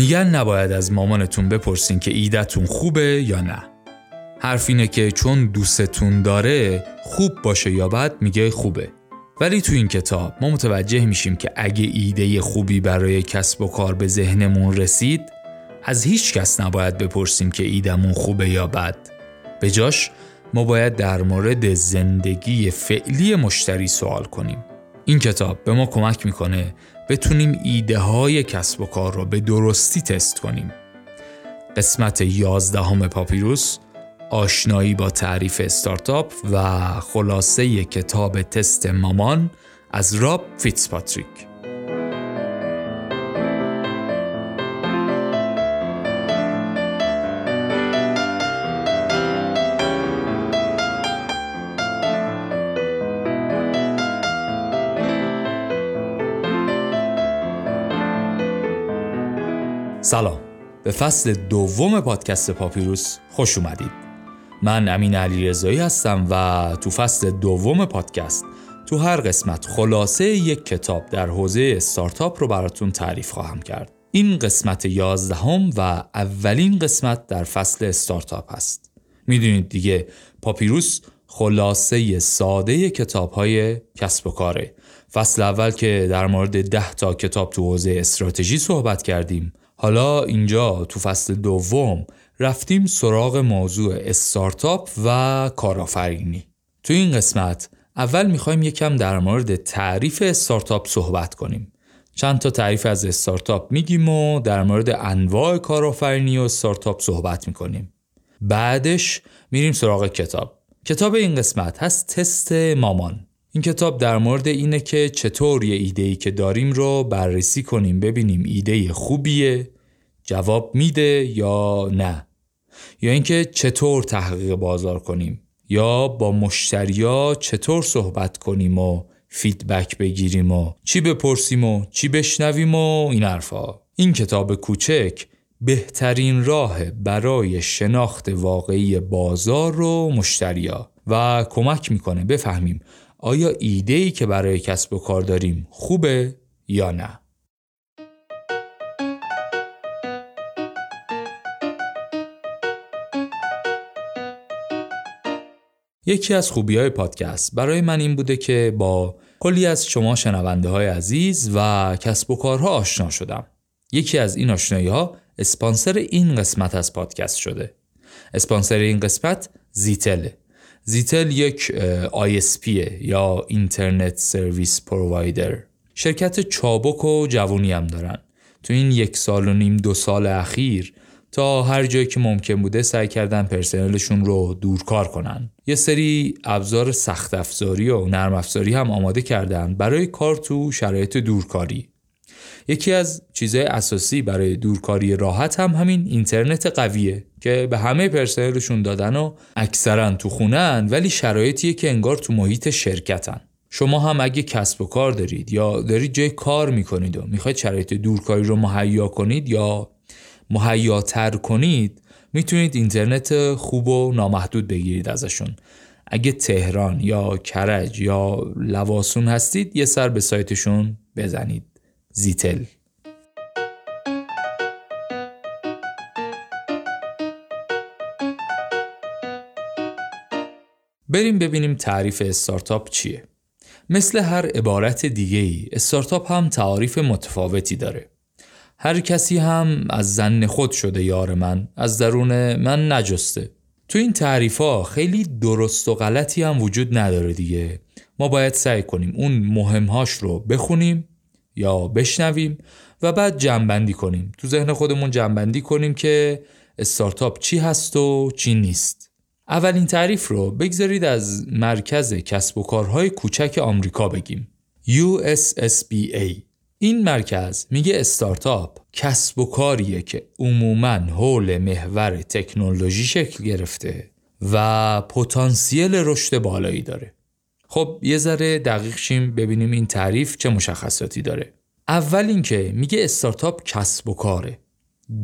میگن نباید از مامانتون بپرسین که ایدتون خوبه یا نه. حرف اینه که چون دوستتون داره خوب باشه یا بد میگه خوبه. ولی تو این کتاب ما متوجه میشیم که اگه ایده خوبی برای کسب و کار به ذهنمون رسید از هیچ کس نباید بپرسیم که ایدمون خوبه یا بد. به جاش ما باید در مورد زندگی فعلی مشتری سوال کنیم. این کتاب به ما کمک می‌کنه بتونیم ایده های کسب و کار رو به درستی تست کنیم. قسمت یازدهم پاپیروس آشنایی با تعریف استارتاپ و خلاصه کتاب تست مامان از راب فیتسپاتریک سلام. به فصل دوم پادکست پاپیروس خوش اومدید. من امین علی رضایی هستم و تو فصل دوم پادکست تو هر قسمت خلاصه یک کتاب در حوزه استارتاپ رو براتون تعریف خواهم کرد. این قسمت یازدهم و اولین قسمت در فصل استارتاپ هست. می‌دونید دیگه پاپیروس خلاصه ساده کتاب های کسب و کاره. فصل اول که در مورد ده تا کتاب تو حوزه استراتژی صحبت کردیم. حالا اینجا تو فصل دوم رفتیم سراغ موضوع استارتاپ و کارآفرینی. تو این قسمت اول می‌خوایم یکم در مورد تعریف استارتاپ صحبت کنیم. چند تا تعریف از استارتاپ میگیم و در مورد انواع کارآفرینی و استارتاپ صحبت می‌کنیم. بعدش میریم سراغ کتاب. کتاب این قسمت هست تست مامان. این کتاب در مورد اینه که چطور یه ایده ای که داریم رو بررسی کنیم ببینیم ایده خوبیه جواب میده یا نه. یا اینکه چطور تحقیق بازار کنیم یا با مشتریا چطور صحبت کنیم و فیدبک بگیریم و چی بپرسیم و چی بشنویم و این حرفا. این کتاب کوچک بهترین راه برای شناخت واقعی بازار و مشتریا و کمک می‌کنه. بفهمیم آیا ایده ای که برای کسب و کار داریم خوبه یا نه یکی از خوبی های پادکست برای من این بوده که با کلی از شما شنونده های عزیز و کسب و کارها آشنا شدم. یکی از این آشنایی ها اسپانسر این قسمت از پادکست شده. اسپانسر این قسمت زیتل. زیتل یک ISP یا اینترنت سرویس پرووایدر. شرکت چابک و جوونی هم دارن. تو این یک سال و نیم دو سال اخیر تا هر جایی که ممکن بوده سعی کردن پرسنلشون رو دورکار کنن یه سری ابزار سخت افزاری و نرم افزاری هم آماده کردن برای کار تو شرایط دورکاری یکی از چیزهای اساسی برای دورکاری راحت هم همین اینترنت قویه که به همه پرسنلشون دادن و اکثرا تو خونن ولی شرایطیه که انگار تو محیط شرکتن. شما هم اگه کسب و کار دارید یا دارید جای کار می‌کنید و می‌خواید شرایط دورکاری رو مهیا کنید یا مهیاتر کنید می‌تونید اینترنت خوب و نامحدود بگیرید ازشون. اگه تهران یا کرج یا لواسون هستید یه سر به سایتشون بزنید. زیتل. بریم ببینیم تعریف استارتاپ چیه. مثل هر عبارت دیگه ای استارتاپ هم تعاریف متفاوتی داره. هر کسی هم از زن خود شده یار من از درون من نجسته. تو این تعریف ها خیلی درست و غلطی هم وجود نداره دیگه. ما باید سعی کنیم اون مهمهاش رو بخونیم یا بشنویم و بعد جنبندی کنیم. تو ذهن خودمون جنبندی کنیم که استارتاپ چی هست و چی نیست. اولین تعریف رو بگذارید از مرکز کسب و کارهای کوچک آمریکا بگیم. USSBA این مرکز میگه استارتاپ کسب و کاریه که عموما حول محور تکنولوژی شکل گرفته و پتانسیل رشد بالایی داره. خب یه ذره دقیق شیم ببینیم این تعریف چه مشخصاتی داره. اول اینکه میگه استارتاپ کسب و کاره.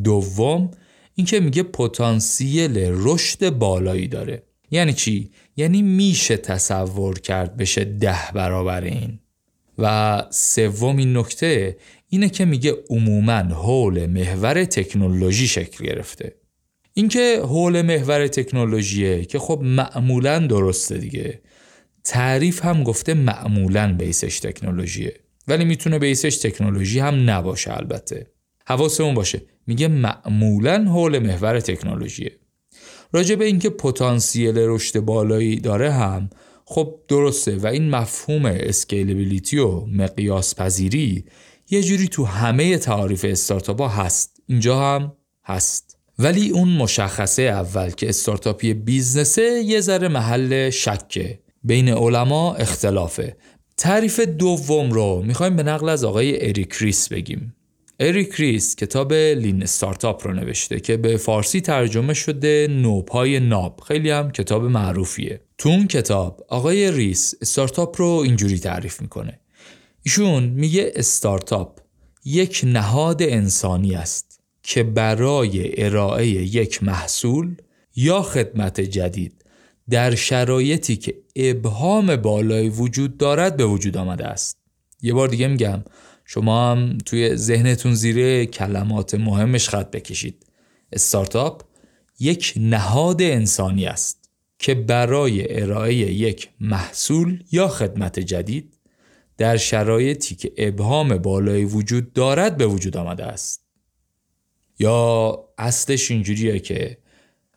دوم اینکه میگه پتانسیل رشد بالایی داره. یعنی چی؟ یعنی میشه تصور کرد بشه ده برابر این. و سومین نکته اینه که میگه عموما حول محور تکنولوژی شکل گرفته اینکه حول محور تکنولوژیه که خب معمولا درسته دیگه تعریف هم گفته معمولا base ش تکنولوژیه ولی می‌تونه base ش تکنولوژی هم نباشه البته. حواسمون باشه میگه معمولا حول محور تکنولوژیه. راجع به اینکه پتانسیل رشد بالایی داره هم خب درسته و این مفهوم scalability و مقیاس پذیری یه جوری تو همه تعاریف استارتاپ هست. اینجا هم هست. ولی اون مشخصه اول که استارتاپی business ه یه ذره محل شکه. بین علما اختلافه. تعریف دوم رو می‌خوایم به نقل از آقای اریک ریس بگیم. اریک ریس کتاب Lean Startup رو نوشته که به فارسی ترجمه شده نوپای ناب. خیلی هم کتاب معروفیه. تو اون کتاب آقای ریس استارتاپ رو اینجوری تعریف می‌کنه. ایشون میگه استارتاپ یک نهاد انسانی است که برای ارائه یک محصول یا خدمت جدید در شرایطی که ابهام بالایی وجود دارد به وجود آمده است. یه بار دیگه میگم شما هم توی ذهنتون زیره کلمات مهمش خط بکشید. استارتاپ یک نهاد انسانی است که برای ارائه یک محصول یا خدمت جدید در شرایطی که ابهام بالایی وجود دارد به وجود آمده است. یا اصلش اینجوریه که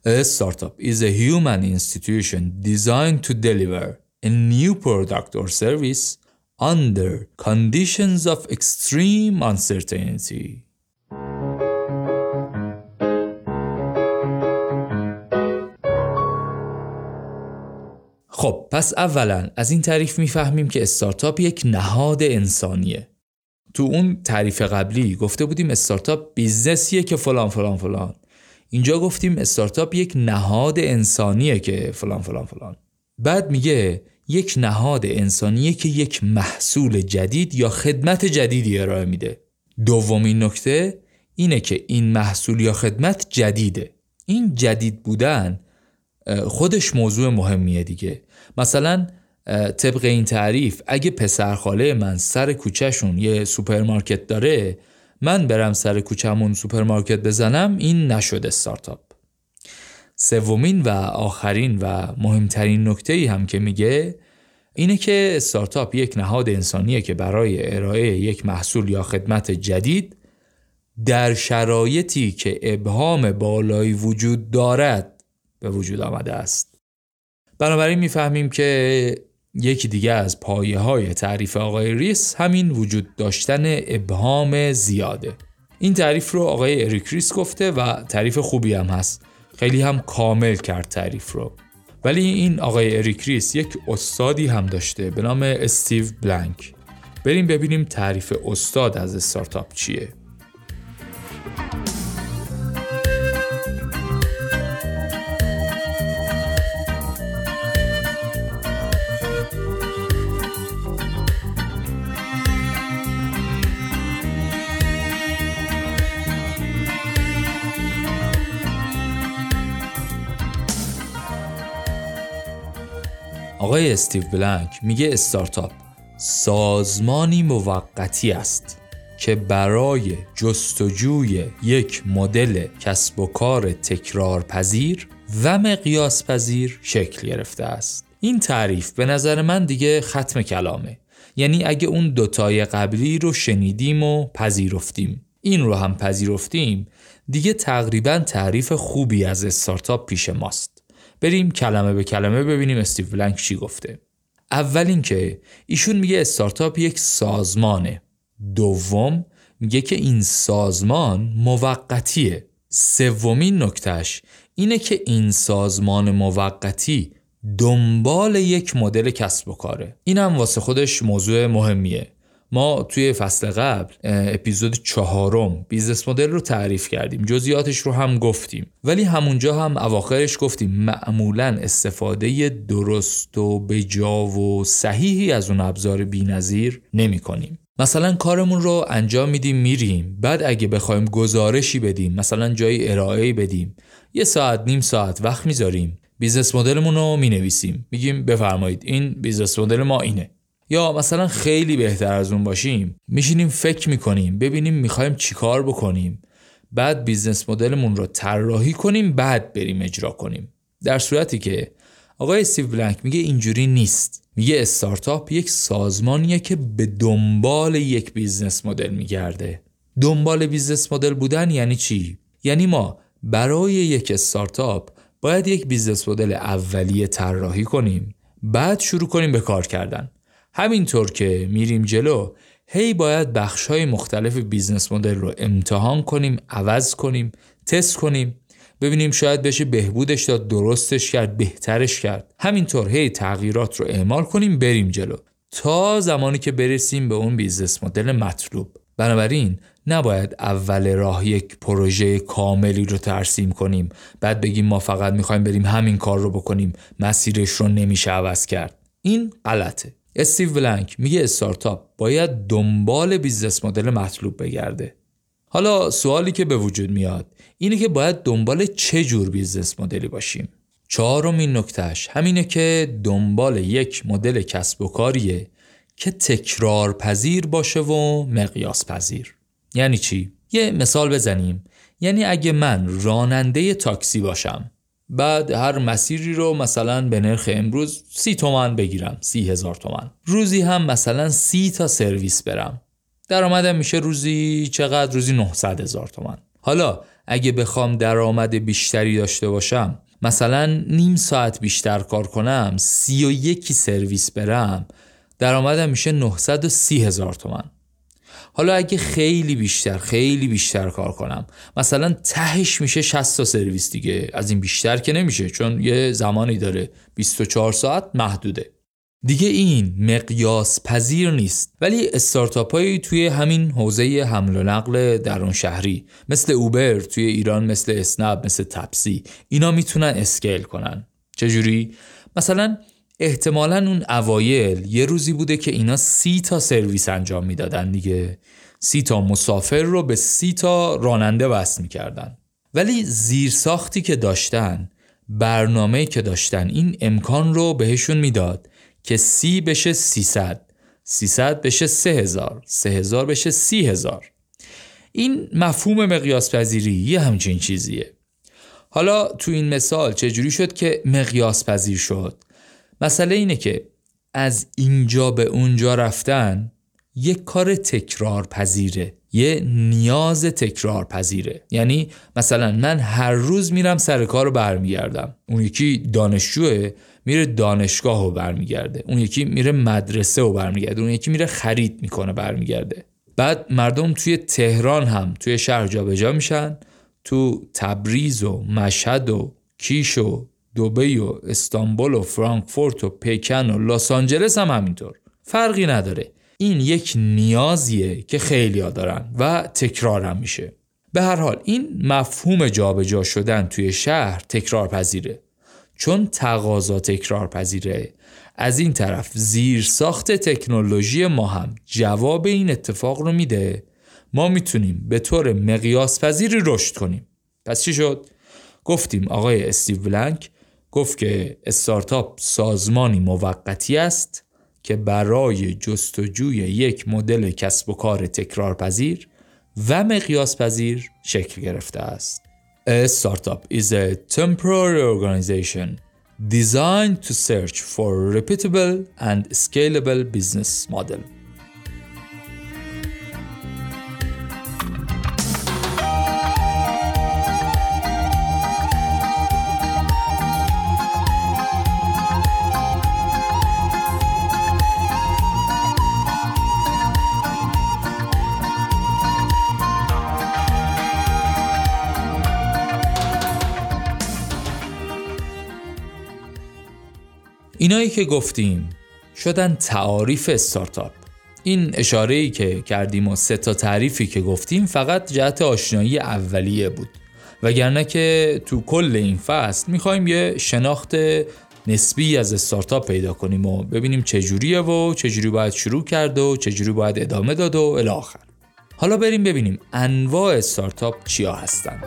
A startup is a human institution designed to deliver a new product or service under conditions of extreme uncertainty. خب پس اولا از این تعریف می‌فهمیم که استارتاپ یک نهاد انسانیه تو اون تعریف قبلی گفته بودیم استارتاپ بیزنسیه که فلان فلان فلان اینجا گفتیم استارتاپ یک نهاد انسانیه که فلان فلان فلان. بعد میگه یک نهاد انسانیه که یک محصول جدید یا خدمت جدیدی ارائه میده. دومین نکته اینه که این محصول یا خدمت جدیده. این جدید بودن خودش موضوع مهمیه دیگه. مثلا طبق این تعریف اگه پسرخاله من سر کوچهشون یه سوپرمارکت داره من برم سر کوچهمون سوپرمارکت بزنم این نشد استارتاپ سومین و آخرین و مهمترین نکته ای هم که میگه اینه که استارتاپ یک نهاد انسانیه که برای ارائه یک محصول یا خدمت جدید در شرایطی که ابهام بالایی وجود دارد به وجود آمده است. بنابراین می‌فهمیم که یکی دیگه از پایه های تعریف آقای ریس همین وجود داشتن ابهام زیاده. این تعریف رو آقای اریک ریس گفته و تعریف خوبی هم هست. خیلی هم کامل کرد تعریف رو. ولی این آقای اریک ریس یک استادی هم داشته به نام استیو بلانک. بریم ببینیم تعریف استاد از استارتاپ چیه. آقای استیو بلنک میگه استارتاپ سازمانی موقتی است که برای جستجوی یک مدل کسب و کار تکرار پذیر و مقیاس پذیر شکل گرفته است. این تعریف به نظر من دیگه ختم کلامه. یعنی اگه اون دوتای قبلی رو شنیدیم و پذیرفتیم این رو هم پذیرفتیم دیگه تقریبا تعریف خوبی از استارتاپ پیش ماست. بریم کلمه به کلمه ببینیم استیو بلانک چی گفته. اول اینکه ایشون میگه استارتاپ یک سازمانه. دوم میگه که این سازمان موقتیه. سومین نکتهش اینه که این سازمان موقتی دنبال یک مدل کسب و کاره. اینم واسه خودش موضوع مهمیه. ما توی فصل قبل اپیزود چهارم business model رو تعریف کردیم. جزئیاتش رو هم گفتیم. ولی همونجا هم اواخرش گفتیم معمولا استفاده درست و بجا و صحیحی از اون ابزار بینظیر نمی کنیم مثلا کارمون رو انجام میدیم میریم. بعد اگه بخوایم گزارشی بدیم مثلا جایی ارائه بدیم. یه ساعت نیم ساعت وقت می‌ذاریم. business model مون رو می‌نویسیم. میگیم بفرمایید این business model ما اینه. یا مثلا خیلی بهتر از اون باشیم. میشینیم فکر می‌کنیم ببینیم می‌خوایم چیکار بکنیم. بعد business model مون رو طراحی کنیم بعد بریم اجرا کنیم. در صورتی که آقای استیو بلنک میگه اینجوری نیست. میگه استارتاپ یک سازمانیه که به دنبال یک business model میگرده. دنبال business model بودن یعنی چی؟ یعنی ما برای یک استارتاپ باید یک business model اولیه طراحی کنیم. بعد شروع کنیم به کار کردن. همینطور که میریم جلو هی باید بخش های مختلف business model رو امتحان کنیم عوض کنیم تست کنیم ببینیم شاید بشه بهبودش داد درستش کرد بهترش کرد. همینطور هی تغییرات رو اعمال کنیم بریم جلو. تا زمانی که برسیم به اون business model مطلوب. بنابراین نباید اول راه یک پروژه کاملی رو ترسیم کنیم بعد بگیم ما فقط می‌خوایم بریم همین کار رو بکنیم مسیرش رو نمیشه عوض کرد. این غلطه. استیو بلنک میگه استارتاپ باید دنبال business model مطلوب بگرده. حالا سوالی که به وجود میاد اینه که باید دنبال چه جور business model ی باشیم؟ چهارمین نکتهش همینه که دنبال یک مدل کسب و کاریه که تکرار پذیر باشه و مقیاس پذیر یعنی چی؟ یه مثال بزنیم. یعنی اگه من راننده تاکسی باشم بعد هر مسیری رو مثلا به نرخ امروز سی تومن بگیرم سی هزار تومن روزی هم مثلا سی تا سرویس برم. درآمدم میشه روزی چقدر؟ روزی 900 هزار تومن حالا اگه بخوام درآمد بیشتری داشته باشم مثلا نیم ساعت بیشتر کار کنم سی و یکی سرویس برم درآمدم میشه 930 هزار تومن حالا اگه خیلی بیشتر خیلی بیشتر کار کنم مثلا تهش میشه 60 تا سرویس دیگه. از این بیشتر که نمیشه چون یه زمانی داره 24 ساعت محدوده. دیگه این مقیاس پذیر نیست. ولی استارتاپ هایی توی همین حوزه حمل و نقل درون شهری مثل اوبر توی ایران مثل اسنپ مثل تپسی اینا می‌تونن scale کنن. چجوری؟ مثلا احتمالا اون اوایل یه روزی بوده که اینا سی تا سرویس انجام می‌دادن دیگه. سی تا مسافر رو به سی تا راننده وصل می‌کردن. ولی زیرساختی که داشتن برنامه که داشتن این امکان رو بهشون می‌داد که سی بشه سیصد. سیصد بشه سه هزار سه هزار بشه سی هزار این مفهوم مقیاس پذیری یه همچین چیزیه. حالا تو این مثال چجوری شد که مقیاس پذیر شد؟ مسئله اینه که از اینجا به اونجا رفتن یک کار تکرار پذیره یه نیاز تکرار پذیره یعنی مثلا من هر روز میرم سر کار رو برمیگردم. اون یکی دانشجوه میره دانشگاه رو برمیگرده. اون یکی میره مدرسه و برمیگرده. اون یکی میره خرید می‌کنه برمیگرده. بعد مردم توی تهران هم توی شهر جابجا میشن. تو تبریز و مشهد و کیش و دوبی و استانبول و فرانکفورت و پیکن و لس آنجلس هم همینطور. فرقی نداره. این یک نیازیه که خیلی دارن و تکرار هم میشه. به هر حال این مفهوم جابجا شدن توی شهر تکرار پذیره چون تقاضا تکرار پذیره از این طرف زیر ساخت تکنولوژی ما هم جواب این اتفاق رو میده. ما می‌تونیم به طور مقیاس پذیری رشد کنیم. پس چی شد؟ گفتیم آقای استیو بلنک گفت که استارتاپ سازمانی موقتی است که برای جستجوی یک مدل کسب و کار تکرار پذیر و مقیاس پذیر شکل گرفته است. A startup is a temporary organization designed to search for repeatable and scalable business model. اینایی که گفتیم شدن تعاریف استارتاپ. این اشاره ای که کردیم و سه تا تعریفی که گفتیم فقط جهت آشنایی اولیه بود. وگرنه که تو کل این فصل می‌خوایم یه شناخت نسبی از استارتاپ پیدا کنیم و ببینیم چجوریه و چجوری باید شروع کرد و چجوری باید ادامه داد و الاخر حالا بریم ببینیم انواع استارتاپ چیا هستن.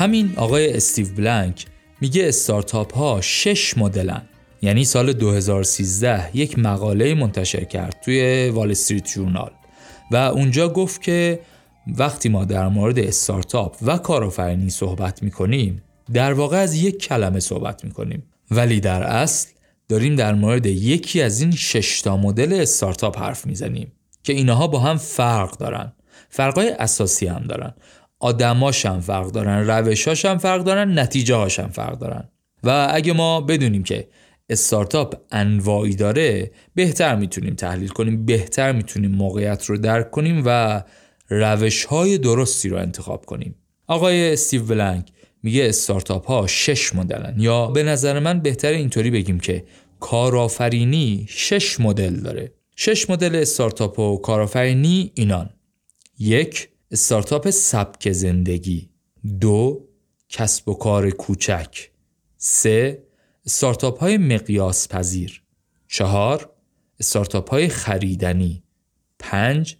همین آقای استیو بلنک میگه استارتاپ ها شش مدلن. یعنی سال 2013 یک مقاله منتشر کرد توی وال استریت جورنال و اونجا گفت که وقتی ما در مورد استارتاپ و کارآفرینی صحبت می‌کنیم در واقع از یک کلمه صحبت می‌کنیم. ولی در اصل داریم در مورد یکی از این ششتا مدل استارتاپ حرف می‌زنیم که اینها با هم فرق دارن. فرقای اساسی هم دارن. آدماش هم فرق دارن روشاش هم فرق دارن نتیجه هاش هم فرق دارن. و اگه ما بدونیم که استارتاپ انواعی داره بهتر می‌تونیم تحلیل کنیم بهتر می‌تونیم موقعیت رو درک کنیم و روش های درستی رو انتخاب کنیم. آقای استیو بلنک میگه استارتاپ ها شش مدلن. یا به نظر من بهتر اینطوری بگیم که کارآفرینی شش مدل داره. شش مدل استارتاپ و کارآفرینی اینان. یک استارتاپ سبک زندگی. دو کسب و کار کوچک. سه استارتاپ های مقیاس پذیر چهار استارتاپ های خریدنی. پنج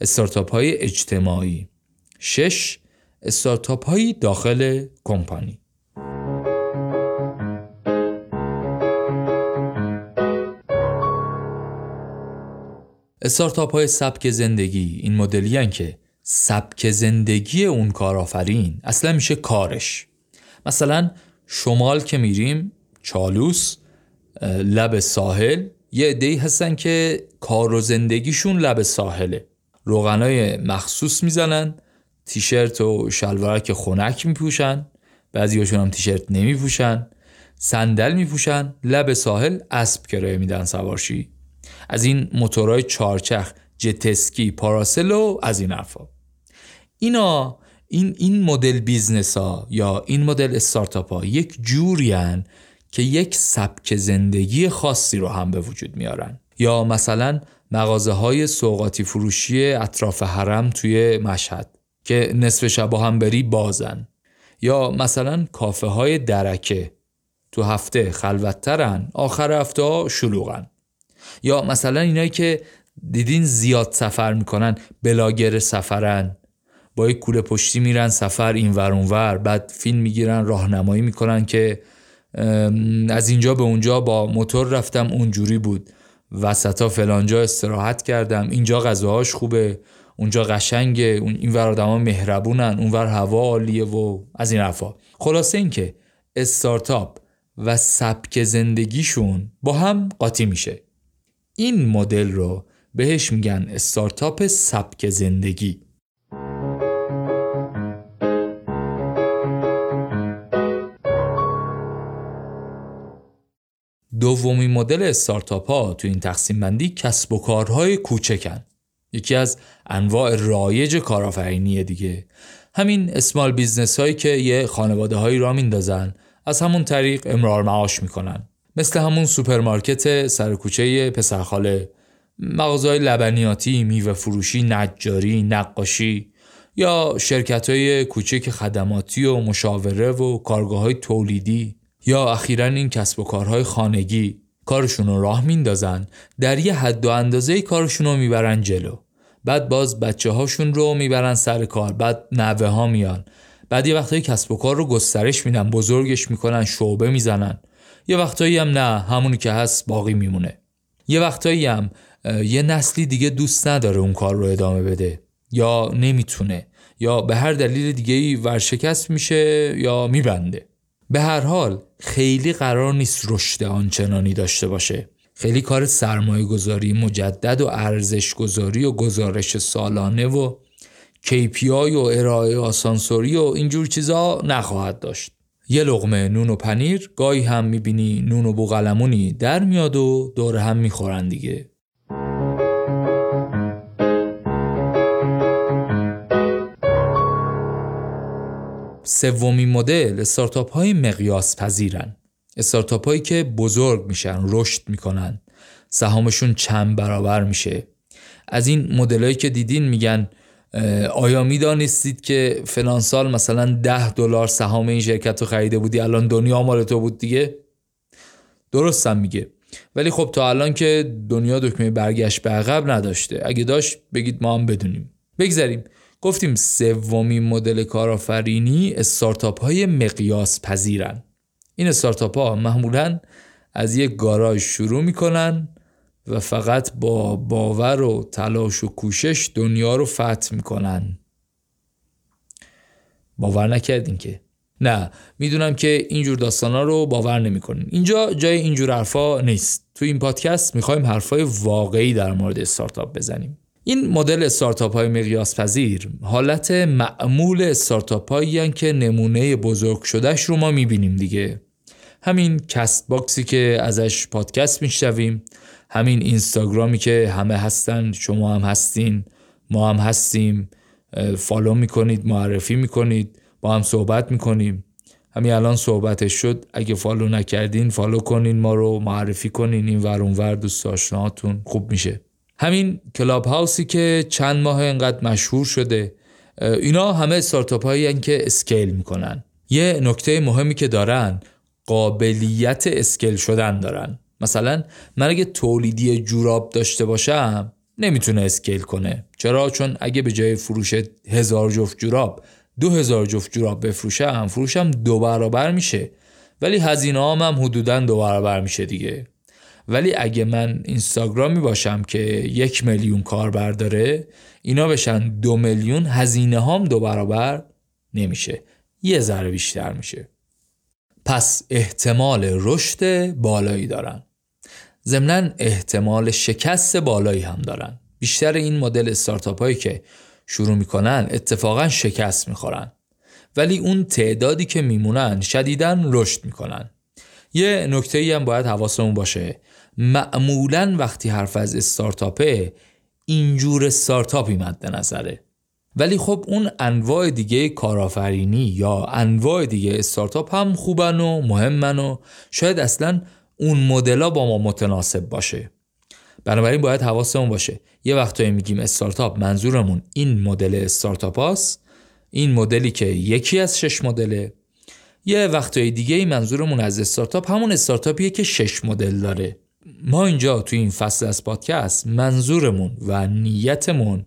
استارتاپ های اجتماعی. شش استارتاپ های داخل کمپانی. استارتاپ های سبک زندگی این مدلی که سبک زندگی اون کارآفرین اصلا میشه کارش. مثلا شمال که میریم چالوس لب ساحل یه عده‌ای هستن که کار و زندگیشون لب ساحله. روغنای مخصوص می‌زنن تیشرت و شلوارک خنک میپوشن بعضیاشون هم تیشرت نمیپوشن صندل میپوشن لب ساحل اسب کرایه میدن سوارشی. از این موتورهای چارچرخ جتسکی پاراسل و از این حرفا. اینا این این مدل business ها یا این مدل استارتاپ ها یک جوری که یک سبک زندگی خاصی رو هم به وجود میارن. یا مثلا مغازه های سوغاتی فروشی اطراف حرم توی مشهد که نصف شب هم بری بازن. یا مثلا کافه های درکه تو هفته خلوتترن آخر هفته ها شلوغن. یا مثلا اینایی که دیدین زیاد سفر می‌کنن؟ بلاگر سفرن. با یک کوله پشتی میرن سفر این ور ور. بعد فیلم می‌گیرن راهنمایی می‌کنن که از اینجا به اونجا با موتور رفتم اونجوری بود. وسطا فلانجا استراحت کردم. اینجا غذاهاش خوبه اونجا قشنگه اون این ور آدما مهربونن اونور هوا عالیه و از این حرفا. خلاصه اینکه استارتاپ و سبک زندگیشون با هم قاطی میشه. این مدل رو بهش میگن استارتاپ سبک زندگی. دومین مدل استارتاپ ها تو این تقسیم بندی کسب و کارهای کوچکن. یکی از انواع رایج کارآفرینی دیگه. همین small business هایی که یه خانواده هایی راه میندازن از همون طریق امرار معاش می‌کنن. مثل همون سوپرمارکت سر کوچه پسرخاله. مغازه‌های لبنیاتی، میوه فروشی، نجاری، نقاشی یا شرکت های کوچک خدماتی و مشاوره و کارگاه های تولیدی یا اخیرا این کسب و کارهای خانگی کارشون رو راه میندازن. در یه حد و اندازه کارشون رو می‌برن جلو. بعد باز بچه هاشون رو می‌برن سر کار. بعد نوه ها میان. بعد یه وقتایی کسب و کار رو گسترش میدن بزرگش می‌کنن شعبه می‌زنن. یه وقتایی هم نه همونی که هست باقی میمونه. یه وقتایی هم یه نسلی دیگه دوست نداره اون کار رو ادامه بده. یا نمی‌تونه. یا به هر دلیل دیگه ای ورشکست میشه یا میبنده. به هر حال خیلی قرار نیست رشد آنچنانی داشته باشه. خیلی کار سرمایه گذاری مجدد و ارزش گذاری و گزارش سالانه و KPI و ارائه آسانسوری و اینجور چیزا نخواهد داشت. یه لغمه نون و پنیر گاهی هم می‌بینی نون و بوغلمونی در میاد و دور هم می‌خورن دیگه. سومین مدل استارتاپ های مقیاس پذیرن استارتاپ هایی که بزرگ میشن رشد می‌کنن. سهامشون چند برابر میشه. از این مدل که دیدین میگن آیا می‌دانستید که فلان سال مثلا ده دلار سهام این شرکت رو خریده بودی الان دنیا مال تو بود دیگه؟ درستم میگه. ولی خب تا الان که دنیا دکمه برگشت به عقب نداشته. اگه داشت بگید ما هم بدونیم. بگذاریم گفتیم سومین مدل کارآفرینی استارتاپ های مقیاس پذیرن این استارتاپ ها معمولا از یک گاراژ شروع می‌کنن و فقط با باور و تلاش و کوشش دنیا رو فتح می‌کنن. باور نکردین که؟ نه می‌دونم که اینجور داستانا رو باور نمی‌کنین. اینجا جای اینجور حرفا نیست. تو این پادکست می‌خوایم حرفای واقعی در مورد استارتاپ بزنیم. این مدل استارتاپ های مقیاس پذیر حالت معمول استارتاپ هایی که نمونه بزرگ شدهش رو ما می‌بینیم دیگه. همین Castbox ی که ازش پادکست میشنویم همین اینستاگرامی که همه هستن شما هم هستین ما هم هستیم follow می‌کنید معرفی می‌کنید با هم صحبت می‌کنیم. همین الان صحبتش شد. اگه follow نکردین follow کنین ما رو معرفی کنین. این ور اون ور دوست آشناهاتون. خوب میشه. همین Clubhouse ی که چند ماه اینقدر مشهور شده. اینا همه استارتاپ هایی که scale می‌کنن. یه نکته مهمی که دارن قابلیت اسکیل شدن دارن. مثلا من اگه تولیدی جوراب داشته باشم نمی‌تونه اسکیل کنه. چرا؟ چون اگه به جای فروش هزار جفت جوراب دو هزار جفت جوراب بفروشم فروشم دو برابر میشه. ولی هزینه هم, هم حدودا دو برابر میشه دیگه. ولی اگه من اینستاگرامی باشم که یک میلیون کاربر داره اینا بشن دو میلیون هزینه هام دو برابر نمیشه. یه ذره بیشتر میشه. پس احتمال رشد بالایی دارن. ضمنا احتمال شکست بالایی هم دارن. بیشتر این مدل استارتاپ هایی که شروع می‌کنن اتفاقا شکست می‌خورن. ولی اون تعدادی که میمونن شدیدن رشد می‌کنن. یه نکته ای هم باید حواسمون باشه. معمولا وقتی حرف از استارتاپه اینجور استارتاپی مد نظره. ولی خب اون انواع دیگه کارآفرینی یا انواع دیگه استارتاپ هم خوبن و مهمن و شاید اصلا اون مدلا با ما متناسب باشه. بنابراین باید حواسمون باشه. یه وقتایی میگیم استارتاپ منظورمون این مدل استارتاپ هاست این مدلی که یکی از شش مدله. یه وقتای دیگه ای منظورمون از استارتاپ همون استارتاپیه که شش مدل داره. ما اینجا تو این فصل از پادکست منظورمون و نیتمون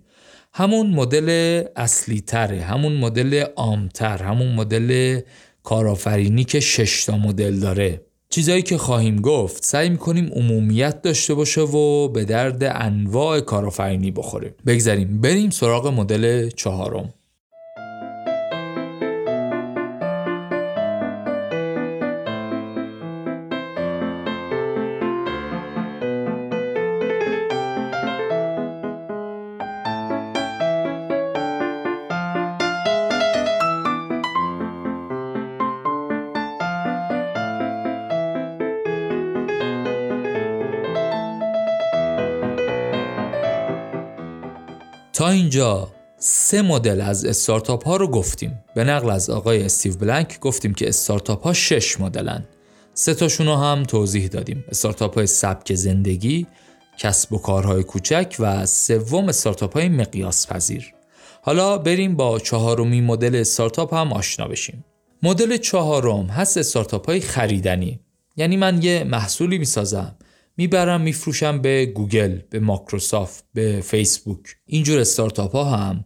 همون مدل اصلی تره همون مدل عامتر همون مدل کارآفرینی که شش تا مدل داره. چیزایی که خواهیم گفت سعی می‌کنیم عمومیت داشته باشه و به درد انواع کارآفرینی بخوره بگذاریم بریم سراغ مدل چهارم. اینجا سه مدل از استارتاپ ها رو گفتیم. به نقل از آقای استیو بلنک گفتیم که استارتاپ ها شش مدلن. سه تاشون رو هم توضیح دادیم. استارتاپ های سبک زندگی کسب و کارهای کوچک و سوم استارتاپ های مقیاس پذیر حالا بریم با چهارمی مدل استارتاپ هم آشنا بشیم. مدل چهارم هست استارتاپ های خریدنی. یعنی من یه محصولی می‌سازم. می‌برم میفروشم به گوگل به ماکروسافت به فیسبوک. اینجور استارتاپ ها هم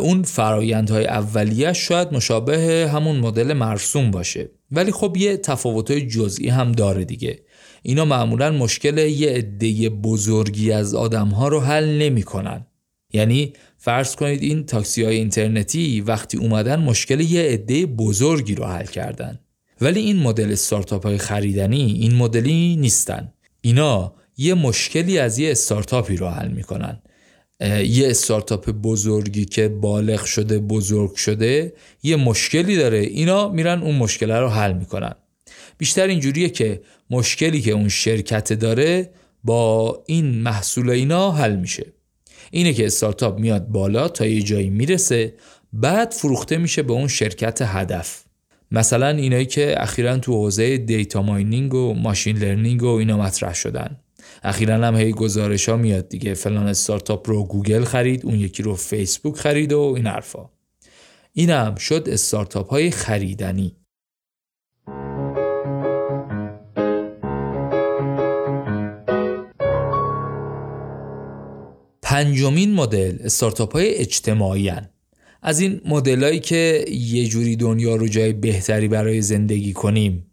اون فرایندهای اولیه شاید مشابه همون مدل مرسوم باشه. ولی خب یه تفاوتهای جزئی هم داره دیگه. اینا معمولا مشکل یه عده بزرگی از آدم ها رو حل نمی‌کنن. یعنی فرض کنید این تاکسی های اینترنتی وقتی اومدن مشکل یه عده بزرگی رو حل کردن. ولی این مدل استارتاپ های خریدنی این مدلی نیستن. اینا یه مشکلی از یه استارتاپی رو حل می‌کنن. یه استارتاپ بزرگی که بالغ شده بزرگ شده یه مشکلی داره. اینا میرن اون مشکل رو حل می‌کنن. بیشتر اینجوریه که مشکلی که اون شرکت داره با این محصول اینا حل میشه. اینه که استارتاپ میاد بالا تا یه جایی می‌رسه بعد فروخته میشه به اون شرکت هدف. مثلا اینایی که اخیرا تو حوزه data mining و machine learning و اینا مطرح شدن. اخیرا هم هی گزارش ها میاد دیگه فلان استارتاپ رو گوگل خرید اون یکی رو فیسبوک خرید و این حرفا. این هم شد استارتاپ های خریدنی. پنجمین مدل استارتاپ های اجتماعی هن. از این مدلایی که یه جوری دنیا رو جای بهتری برای زندگی کنیم.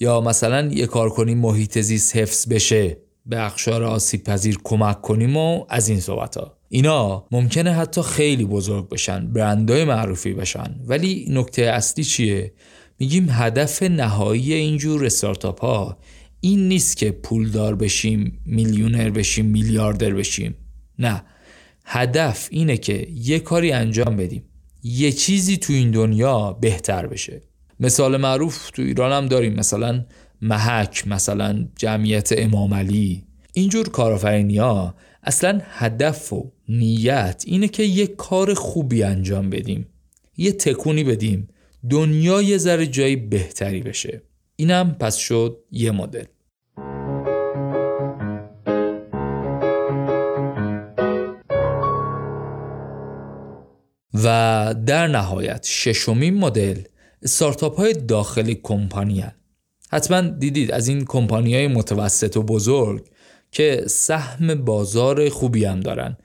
یا مثلا یه کار کنیم محیط زیست حفظ بشه به اخشار آسیب پذیر کمک کنیم و از این صحبت ها اینا ممکنه حتی خیلی بزرگ بشن برندهای معروفی بشن. ولی نکته اصلی چیه؟ میگیم هدف نهایی اینجور استارتاپ ها این نیست که پولدار بشیم میلیونر بشیم میلیاردر بشیم. نه. هدف اینه که یه کاری انجام بدیم. یه چیزی تو این دنیا بهتر بشه. مثال معروف تو ایران هم داریم مثلا محک مثلا جمعیت امام علی. اینجور کارآفرینی ها اصلا هدف و نیت اینه که یه کار خوبی انجام بدیم. یه تکونی بدیم. دنیا یه ذره جایی بهتری بشه. اینم پس شد یه مدل. و در نهایت ششمین مدل استارتاپ های داخل کمپانی حتما دیدید از این کمپانی های متوسط و بزرگ که سهم بازار خوبی هم دارن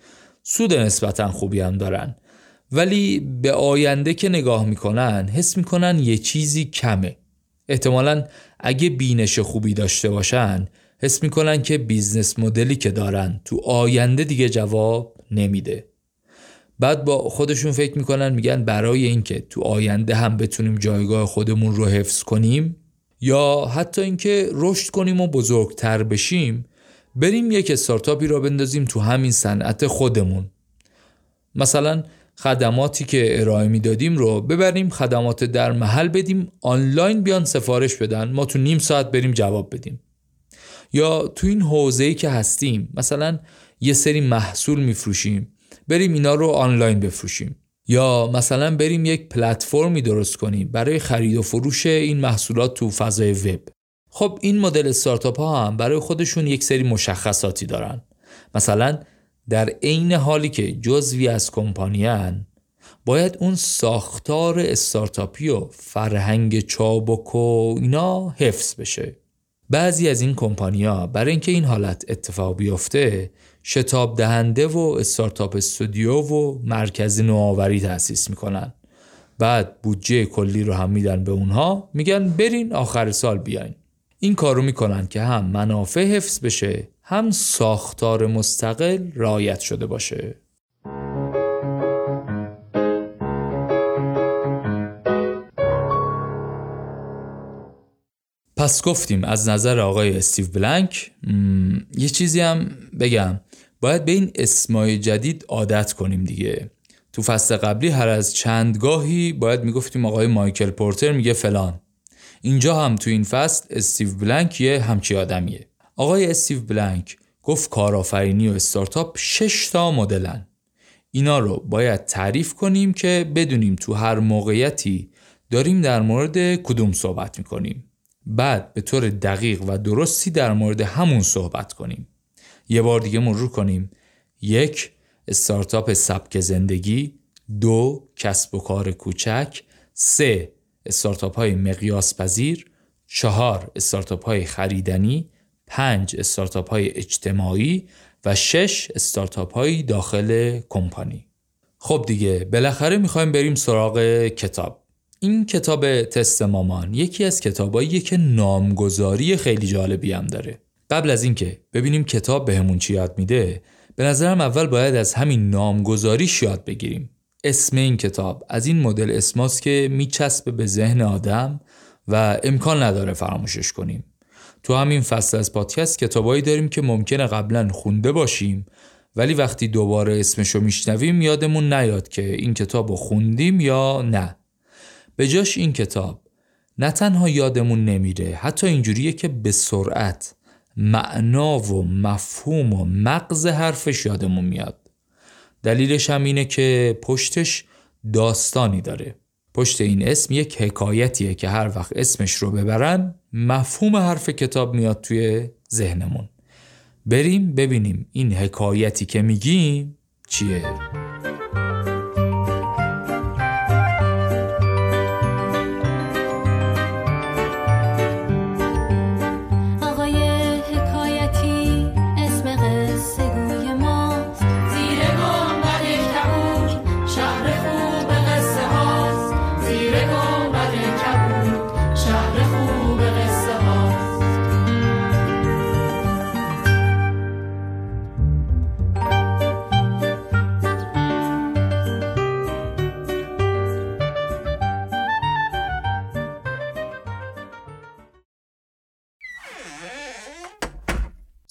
سود نسبتا خوبی هم دارن. ولی به آینده که نگاه می‌کنن حس می‌کنن یه چیزی کمه. احتمالا اگه بینش خوبی داشته باشن حس می‌کنن که business model ی که دارن تو آینده دیگه جواب نمیده. بعد با خودشون فکر می‌کنن میگن برای اینکه تو آینده هم بتونیم جایگاه خودمون رو حفظ کنیم یا حتی اینکه رشد کنیم و بزرگتر بشیم بریم یک استارتاپی راه بندازیم تو همین صنعت خودمون. مثلا خدماتی که ارائه می‌دادیم رو ببریم خدمات در محل بدیم آنلاین بیان سفارش بدن ما تو نیم ساعت بریم جواب بدیم. یا تو این حوزه‌ای که هستیم مثلا یه سری محصول میفروشیم. بریم اینا رو آنلاین بفروشیم. یا مثلا بریم یک پلتفرمی درست کنیم برای خرید و فروش این محصولات تو فضای وب. خب این مدل استارتاپ ها هم برای خودشون یک سری مشخصاتی دارن. مثلا در عین حالی که جزوی از کمپانیان باید اون ساختار استارتاپی و فرهنگ چابک و اینا حفظ بشه. بعضی از این کمپانیا برای اینکه این حالت اتفاق بیفته شتاب دهنده و استارتاپ استودیو و مرکز نوآوری تأسیس می‌کنن. بعد بودجه کلی رو هم میدن به اونها میگن برین آخر سال بیاین. این کارو می‌کنن که هم منافع حفظ بشه هم ساختار مستقل رعایت شده باشه. پس گفتیم از نظر آقای استیو بلنک یه چیزی هم بگم. باید به این اسمای جدید عادت کنیم دیگه. تو فصل قبلی هر از چندگاهی باید می‌گفتیم آقای مایکل پورتر میگه فلان. اینجا هم تو این فصل استیو بلنک یه همچی آدمیه. آقای استیو بلنک گفت کارآفرینی و استارتاپ 6 تا مدلن. اینا رو باید تعریف کنیم که بدونیم تو هر موقعیتی داریم در مورد کدوم صحبت می‌کنیم. بعد به طور دقیق و درستی در مورد همون صحبت کنیم. یه بار دیگه مرور کنیم. یک استارتاپ سبک زندگی. دو کسب و کار کوچک. سه استارتاپ های مقیاس پذیر. چهار استارتاپ های خریدنی. پنج استارتاپ های اجتماعی. و شش استارتاپ های داخل کمپانی. خب دیگه بالاخره می‌خوایم بریم سراغ کتاب. این کتاب تست مامان یکی از کتاباییه که نامگذاری خیلی جالبی هم داره. قبل از اینکه ببینیم کتاب بهمون چی یاد میده به نظرم اول باید از همین نامگذاریش یاد بگیریم. اسم این کتاب از این مدل اسماست که میچسبه به ذهن آدم و امکان نداره فراموشش کنیم. تو همین فصل از پادکست کتابایی داریم که ممکنه قبلا خونده باشیم ولی وقتی دوباره اسمش رو میشنویم یادمون نیاد که این کتاب رو خوندیم یا نه. به جاش این کتاب نه تنها یادمون نمیره حتی اینجوریه که به سرعت معنا و مفهوم و مغز حرفش یادمون میاد. دلیلش هم اینه که پشتش داستانی داره. پشت این اسم یک حکایتیه که هر وقت اسمش رو ببرن مفهوم حرف کتاب میاد توی ذهنمون. بریم ببینیم این حکایتی که میگیم چیه.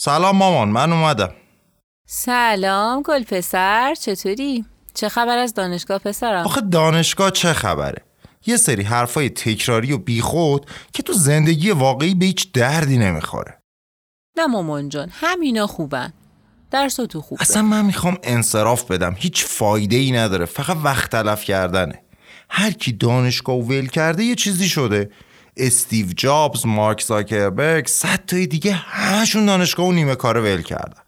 سلام مامان من اومدم. سلام گل پسر چطوری؟ چه خبر از دانشگاه پسرم؟ آخه دانشگاه چه خبره؟ یه سری حرفای تکراری و بیخود که تو زندگی واقعی به هیچ دردی نمی‌خوره. نه مامان جان همینا خوبن. درس تو خوبه. اصلا من می‌خوام انصراف بدم هیچ فایده ای نداره فقط وقت تلف کردنه. هر کی دانشگاه ول کرده یه چیزی شده. استیو جابز، مارک زاکربرگ، صد تای دیگه همشون دانشگاه و نیمه کاره ول کردن.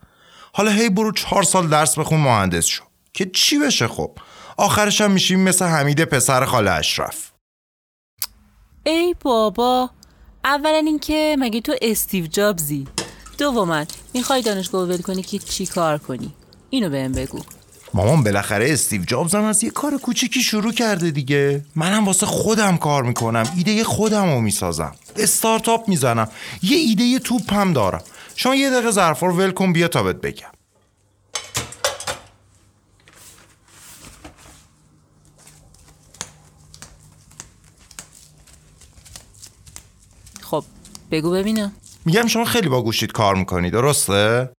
حالا هی برو چهار سال درس بخون مهندس شو. که چی بشه خب؟ آخرش هم میشیم مثل حمید پسر خاله اشرف. ای بابا اولا اینکه مگه تو استیو جابزی؟ دوما می‌خوای دانشگاه ول کنی که چی کار کنی؟ اینو بهم بگو. مامان بالاخره استیو جابز هم از یه کار کوچیکی شروع کرده دیگه. منم واسه خودم کار می‌کنم. ایده خودم رو می‌سازم. استارتاپ می‌زنم. یه ایده توپ هم دارم. شما یه دقیقه ظرفا رو ول کن بیا تا بهت بگم. خب بگو ببینم. میگم شما خیلی با گوشید کار می‌کنی درسته؟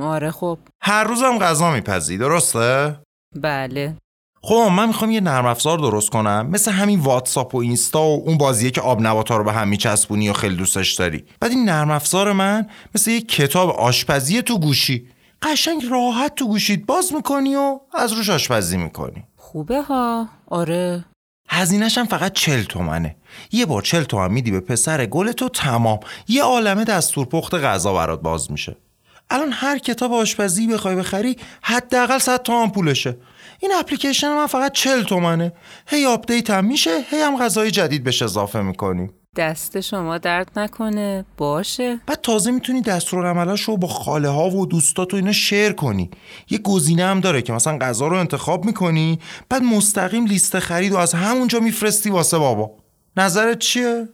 آره خب. هر روزم غذا میپزی درسته؟ بله. خب من می‌خوام یه نرم افزار درست کنم مثل همین واتساپ و اینستا و اون بازیه که آب نباتا رو به هم میچسبونی و خیلی دوستش داری. بعد این نرم افزار من مثل یه کتاب آشپزی تو گوشی. قشنگ راحت تو گوشیت باز می‌کنی و از روش آشپزی می‌کنی. خوبه ها. آره. هزینهش هم فقط چل تومنه. یه بار چل تومن میدی به پسر گلت و تمام. یه عالمه دستور پخت غذا برات باز میشه. الان هر کتاب آشپزی بخوای بخری حداقل 100 تومن پولشه. این اپلیکیشن من فقط 40 تومنه. هی آپدیت هم میشه هی هم غذای جدید بهش اضافه می‌کنی. دست شما درد نکنه باشه. بعد تازه می‌تونی دستورالعملاش رو با خاله ها و دوستات و اینا شیر کنی. یه گزینه هم داره که مثلا غذا رو انتخاب می‌کنی بعد مستقیم لیست خرید و از همونجا میفرستی واسه بابا. نظرت چیه؟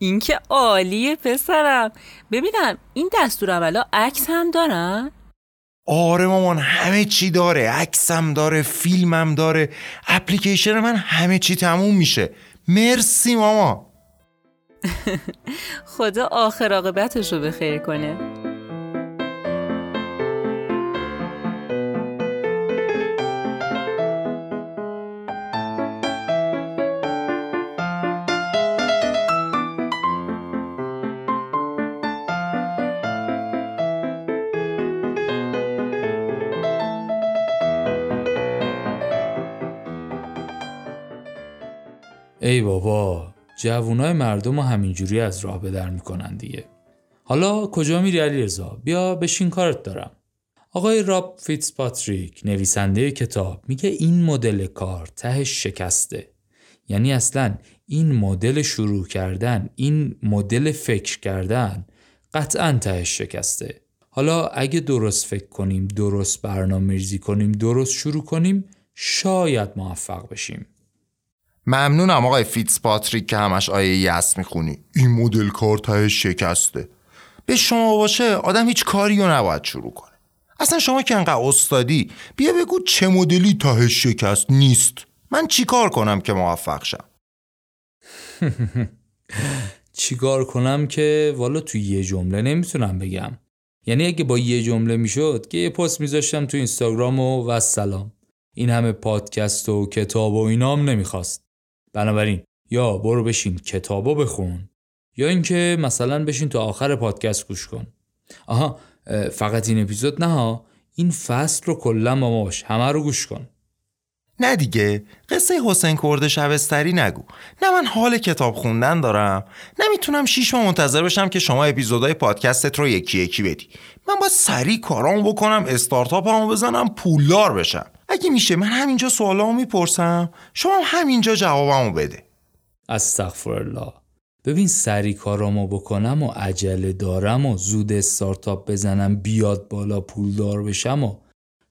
این که عالیه پسرم. ببینم این دستور عملا عکس هم دارن؟ آره مامان همه چی داره. عکسم داره فیلمم داره. اپلیکیشن من همه چی تموم میشه. مرسی ماما. خدا آخر عاقبتش رو به خیر کنه. ای بابا جوونای مردم رو همینجوری از راه به در می‌کنن دیگه. حالا کجا میری علی رضا بیا بشین کارت دارم. آقای راب پاتریک نویسنده کتاب میگه این مدل کار تهش شکسته. یعنی اصلا این مدل شروع کردن این مدل فکر کردن قطعا تهش شکسته. حالا اگه درست فکر کنیم درست برنامه ریزی کنیم درست شروع کنیم شاید موفق بشیم. ممنونم آقای فیتس پاتریک که همش آیه یس می‌خونی. این مدل کار تهش شکسته. به شما باشه آدم هیچ کاری رو نباید شروع کنه. اصلا شما که انقدر استادی بیا بگو چه مدلی تهش شکست نیست. من چیکار کنم که موفق شم؟ چیکار کنم که والا تو یه جمله نمی‌تونم بگم. یعنی اگه با یه جمله می‌شد که یه پست میذاشتم تو اینستاگرام و و سلام. این همه پادکست و کتاب و اینام نمی‌خواست. بنابراین یا برو بشین کتابو بخون یا اینکه مثلا بشین تا آخر پادکست گوش کن. آها فقط این اپیزود نه این فصل رو کلا با ما باش همه رو گوش کن. نه دیگه قصه حسین کرد شبستری نگو. نه من حال کتاب خوندن دارم. نمی‌تونم شیش ماه منتظر بشم که شما اپیزودهای پادکستت رو یکی یکی بدی. من باید سریع کارامو بکنم استارتاپمو بزنم پولدار بشم. اگه میشه من همینجا سوالامو می‌پرسم شما همینجا جوابمو بده. استغفرالله. ببین سری کارامو بکنم و عجله دارم و زود استارتاپ بزنم بیاد بالا پولدار بشم و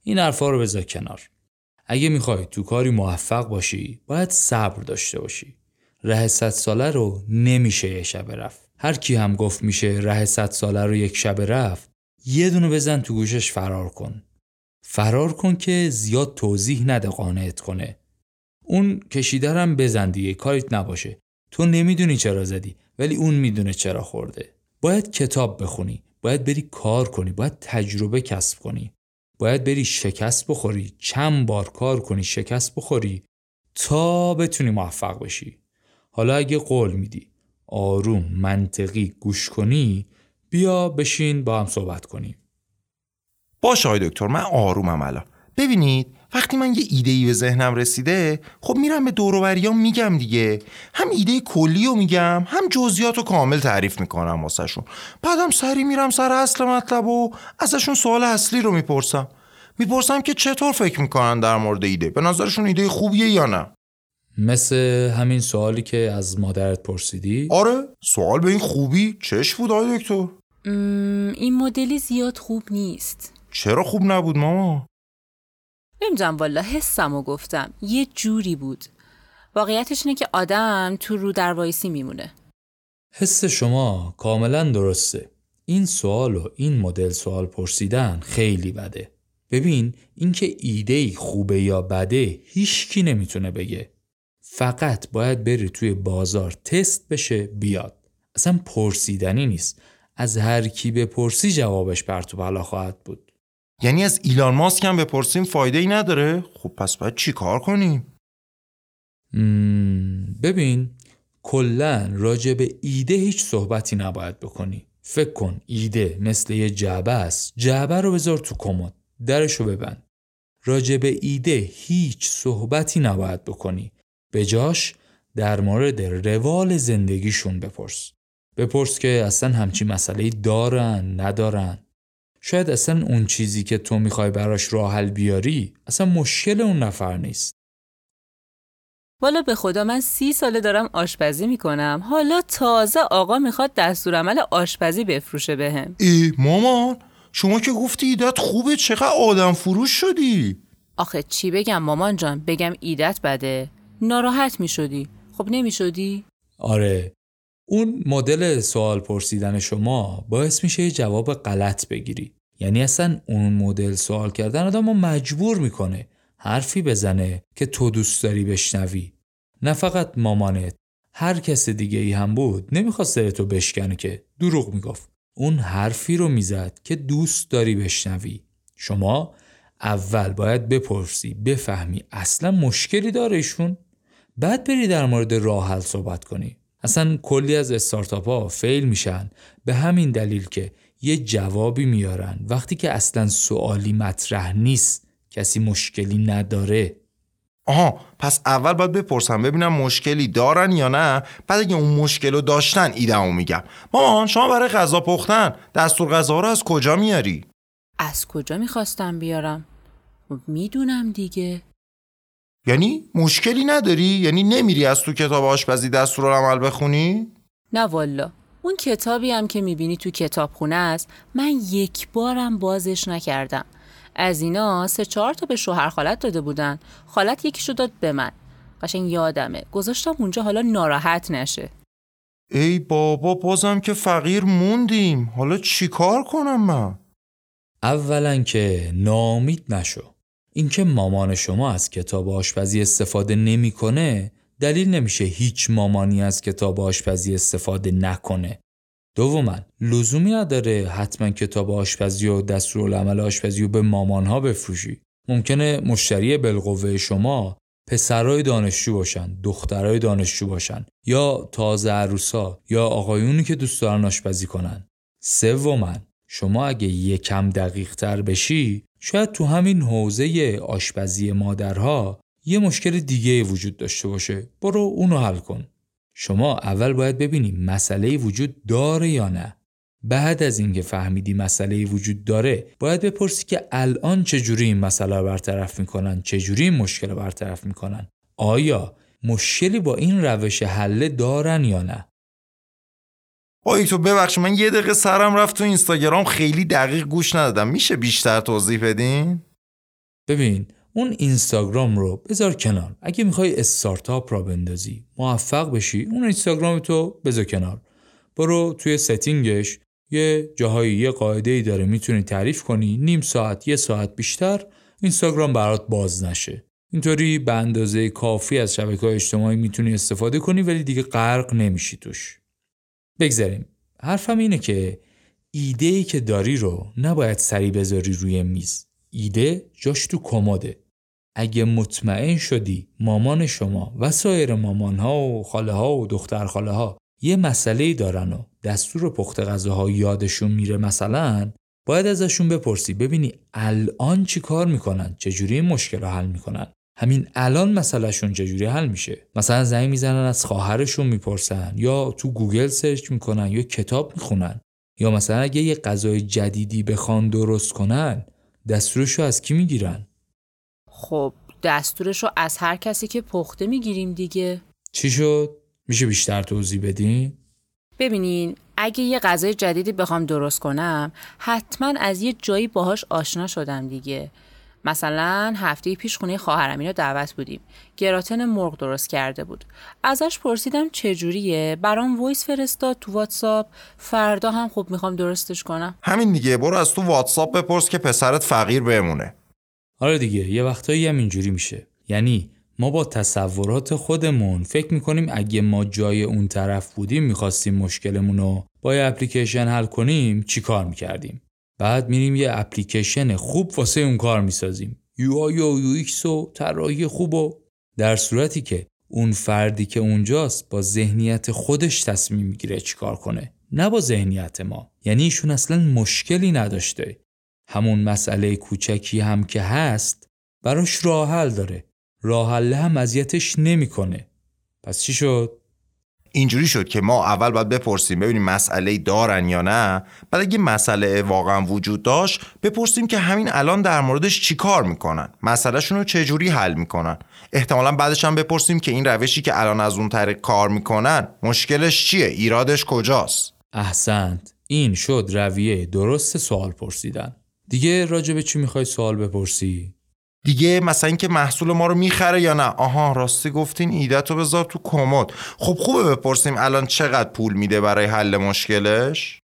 این حرفا رو بذار کنار. اگه می‌خوای تو کاری موفق باشی باید صبر داشته باشی. ره صد ساله رو نمیشه یه شبه رفت. هر کی هم گفت میشه ره صد ساله رو یک شبه رفت یه دونه بزن تو گوشش فرار کن. فرار کن که زیاد توضیح نده قانعت کنه. اون کشیدرم بزن دیگه کاریت نباشه. تو نمی‌دونی چرا زدی ولی اون می‌دونه چرا خورده. باید کتاب بخونی باید بری کار کنی باید تجربه کسب کنی. باید بری شکست بخوری چند بار کار کنی شکست بخوری تا بتونی موفق بشی. حالا اگه قول میدی آروم منطقی گوش کنی بیا بشین با هم صحبت کنیم. باشه آقای دکتر من آرومم الان. ببینید وقتی من یه ایده ای به ذهنم رسیده خب میرم به دوروبریام میگم دیگه. هم ایده کلی رو میگم هم جزئیات رو کامل تعریف می‌کنم واسهشون. بعدم سری میرم سر اصل مطلب و ازشون سوال اصلی رو می‌پرسم. می‌پرسم که چطور فکر می‌کنن در مورد ایده؟ به نظرشون ایده خوبیه یا نه؟ مثل همین سوالی که از مادرت پرسیدی؟ آره سوال به این خوبی چش بود آقای دکتر. این مدلی زیاد خوب نیست. چرا خوب نبود ماما؟ نمی‌دونم والا حسم و گفتم. یه جوری بود. واقعیتش اینه که آدم تو رو در وایسی میمونه. حس شما کاملا درسته. این سوال و این مدل سوال پرسیدن خیلی بده. ببین اینکه ایده خوبه یا بده هیچکی نمی‌تونه بگه. فقط باید بری توی بازار تست بشه بیاد. اصلا پرسیدنی نیست. از هر کی بپرسی جوابش پرتو بالا خواهد بود. یعنی از ایلان ماسک هم بپرسیم فایده ای نداره؟ خب پس باید چی کار کنیم؟ ببین کلا راجع به ایده هیچ صحبتی نباید بکنی. فکر کن ایده مثل یه جعبه است. جعبه رو بذار تو کمد. درشو ببند. راجع به ایده هیچ صحبتی نباید بکنی. به جاش در مورد روال زندگیشون بپرس. بپرس که اصلا همچی مسئله دارن ندارن. شاید اصلا اون چیزی که تو می‌خوای براش راه حل بیاری اصلا مشکل اون نفر نیست. والا به خدا من سی ساله دارم آشپزی می‌کنم. حالا تازه آقا می‌خواد دستورالعمل آشپزی بفروشه بهم. ای مامان شما که گفتی ایدت خوبه چقدر آدم فروش شدی؟ آخه چی بگم مامان جان؟ بگم ایدت بده. ناراحت می‌شدی. خب نمی‌شدی؟ آره. اون مدل سوال پرسیدن شما باعث میشه یه جواب غلط بگیری. یعنی اصلا اون مدل سوال کردن آدم مجبور می‌کنه حرفی بزنه که تو دوست داری بشنوی. نه فقط مامانت هر کس دیگه ای هم بود نمی‌خواست تو بشکنه که. دروغ می‌گفت. اون حرفی رو می‌زد که دوست داری بشنوی. شما اول باید بپرسی بفهمی اصلا مشکلی دارهشون بعد بری در مورد راه حل صحبت کنی. اصلا کلی از استارتاپ ها فیل میشن. به همین دلیل که یه جوابی میارن. وقتی که اصلا سوالی مطرح نیست کسی مشکلی نداره. آها پس اول باید بپرسم ببینم مشکلی دارن یا نه؟ بعد اگه اون مشکل رو داشتن ایدهمو میگم. مامان شما برای غذا پختن دستور غذا رو از کجا میاری؟ از کجا می‌خواستم بیارم؟ می‌دونم دیگه. یعنی مشکلی نداری؟ یعنی نمیری از تو کتاب آشپزی دستورالعمل بخونی؟ نه والا. اون کتابی هم که می‌بینی تو کتابخونه است من یک بارم بازش نکردم. از اینا سه چهار تا به شوهر خالت داده بودن. خالت یکیشو داد به من. قشنگ یادمه. گذاشتم اونجا حالا ناراحت نشه. ای بابا بازم که فقیر موندیم. حالا چیکار کنم من؟ اولا که نامید نشو. اینکه مامان شما از کتاب آشپزی استفاده نمی‌کنه دلیل نمیشه هیچ مامانی از کتاب آشپزی استفاده نکنه. دوما لزومی نداره حتما کتاب آشپزی و دستورالعمل آشپزی رو به مامانها بفروشی. ممکنه مشتری بالقوه شما پسرای دانشجو باشن دخترای دانشجو باشن یا تازه عروسا یا آقایونی که دوست دارن آشپزی کنن. سوما شما اگه یکم دقیق تر بشی شاید تو همین حوزه آشپزی مادرها یه مشکل دیگه وجود داشته باشه. برو اونو حل کن. شما اول باید ببینی مسئله وجود داره یا نه. بعد از اینکه فهمیدی مسئله وجود داره باید بپرسی که الان چجوری این مسئله رو برطرف می‌کنن چجوری این مشکل رو برطرف می‌کنن. آیا مشکلی با این روش حله دارن یا نه؟ آی تو ببخش من یه دقیقه سرم رفت تو اینستاگرام خیلی دقیق گوش ندادم. میشه بیشتر توضیح بدین؟ ببین اون اینستاگرام رو بذار کنار. اگه می‌خوای استارتاپ را بندازی موفق بشی اون اینستاگرام تو بذار کنار. برو توی ستینگش یه جاهایی یه قاعده ای داره می‌تونی تعریف کنی نیم ساعت یه ساعت بیشتر اینستاگرام برات باز نشه. اینطوری به اندازه کافی از شبکه های اجتماعی می‌تونی استفاده کنی ولی دیگه غرق نمیشی توش. بگذاریم. حرفم اینه که ایده ای که داری رو نباید سری بذاری روی میز. ایده جاش تو کمده. اگه مطمئن شدی مامان شما و سایر مامان ها و خاله ها و دختر خاله ها یه مسئله دارن و دستور پخت غذاها یادشون میره مثلا باید ازشون بپرسی ببینی الان چی کار می‌کنن چجوری این مشکل رو حل می‌کنن. همین الان مسئلهشون چجوری حل میشه؟ مثلا زنگ می‌زنن از خواهرشون می‌پرسن یا تو گوگل سرچ می‌کنن یا کتاب می‌خونن. یا مثلا اگه یه غذای جدیدی بخوان درست کنن دستورش رو از کی می‌گیرن؟ خب دستورش رو از هر کسی که پخته می‌گیریم دیگه. چی شد؟ میشه بیشتر توضیح بدین؟ ببینین اگه یه غذای جدیدی بخوام درست کنم حتما از یه جایی باهاش آشنا شدم دیگه. مثلا هفته پیش خونه خواهرم رو دعوت بودیم. گراتن مرغ درست کرده بود. ازش پرسیدم چجوریه برام voice فرستاد تو واتساپ. فردا هم خوب می‌خوام درستش کنم. همین دیگه برو از تو واتساپ بپرس که پسرت فقیر بمونه. آره دیگه یه وقتایی هم اینجوری میشه. یعنی ما با تصورات خودمون فکر می‌کنیم اگه ما جای اون طرف بودیم می‌خواستیم مشکلمون رو با یه اپلیکیشن حل کنیم چی کار می‌کردیم؟ بعد میریم یه اپلیکیشن خوب واسه اون کار می‌سازیم. UI و UX و طراحی خوب و در صورتی که اون فردی که اونجاست با ذهنیت خودش تصمیم می‌گیره چیکار کنه. نه با ذهنیت ما. یعنی ایشون اصلا مشکلی نداشته. همون مسئله کوچکی هم که هست براش راه حل داره. راه حل هم اذیتش نمی‌کنه. پس چی شد؟ اینجوری شد که ما اول باید بپرسیم ببینیم مسئله دارن یا نه. بعد اگه مسئله واقعا وجود داشت بپرسیم که همین الان در موردش چی کار می‌کنن؟ مسئلهشون رو چجوری حل می‌کنن؟ احتمالا بعدش هم بپرسیم که این روشی که الان از اون طریق کار می‌کنن مشکلش چیه؟ ایرادش کجاست؟ احسنت. این شد رویه درست سوال پرسیدن. دیگه راجع به چی می‌خوای سوال بپرسی؟ دیگه مثلا اینکه محصول ما رو می‌خره یا نه. آها راستی گفتین ایدت رو بذار تو کمد. خب خوبه بپرسیم الان چقدر پول میده برای حل مشکلش؟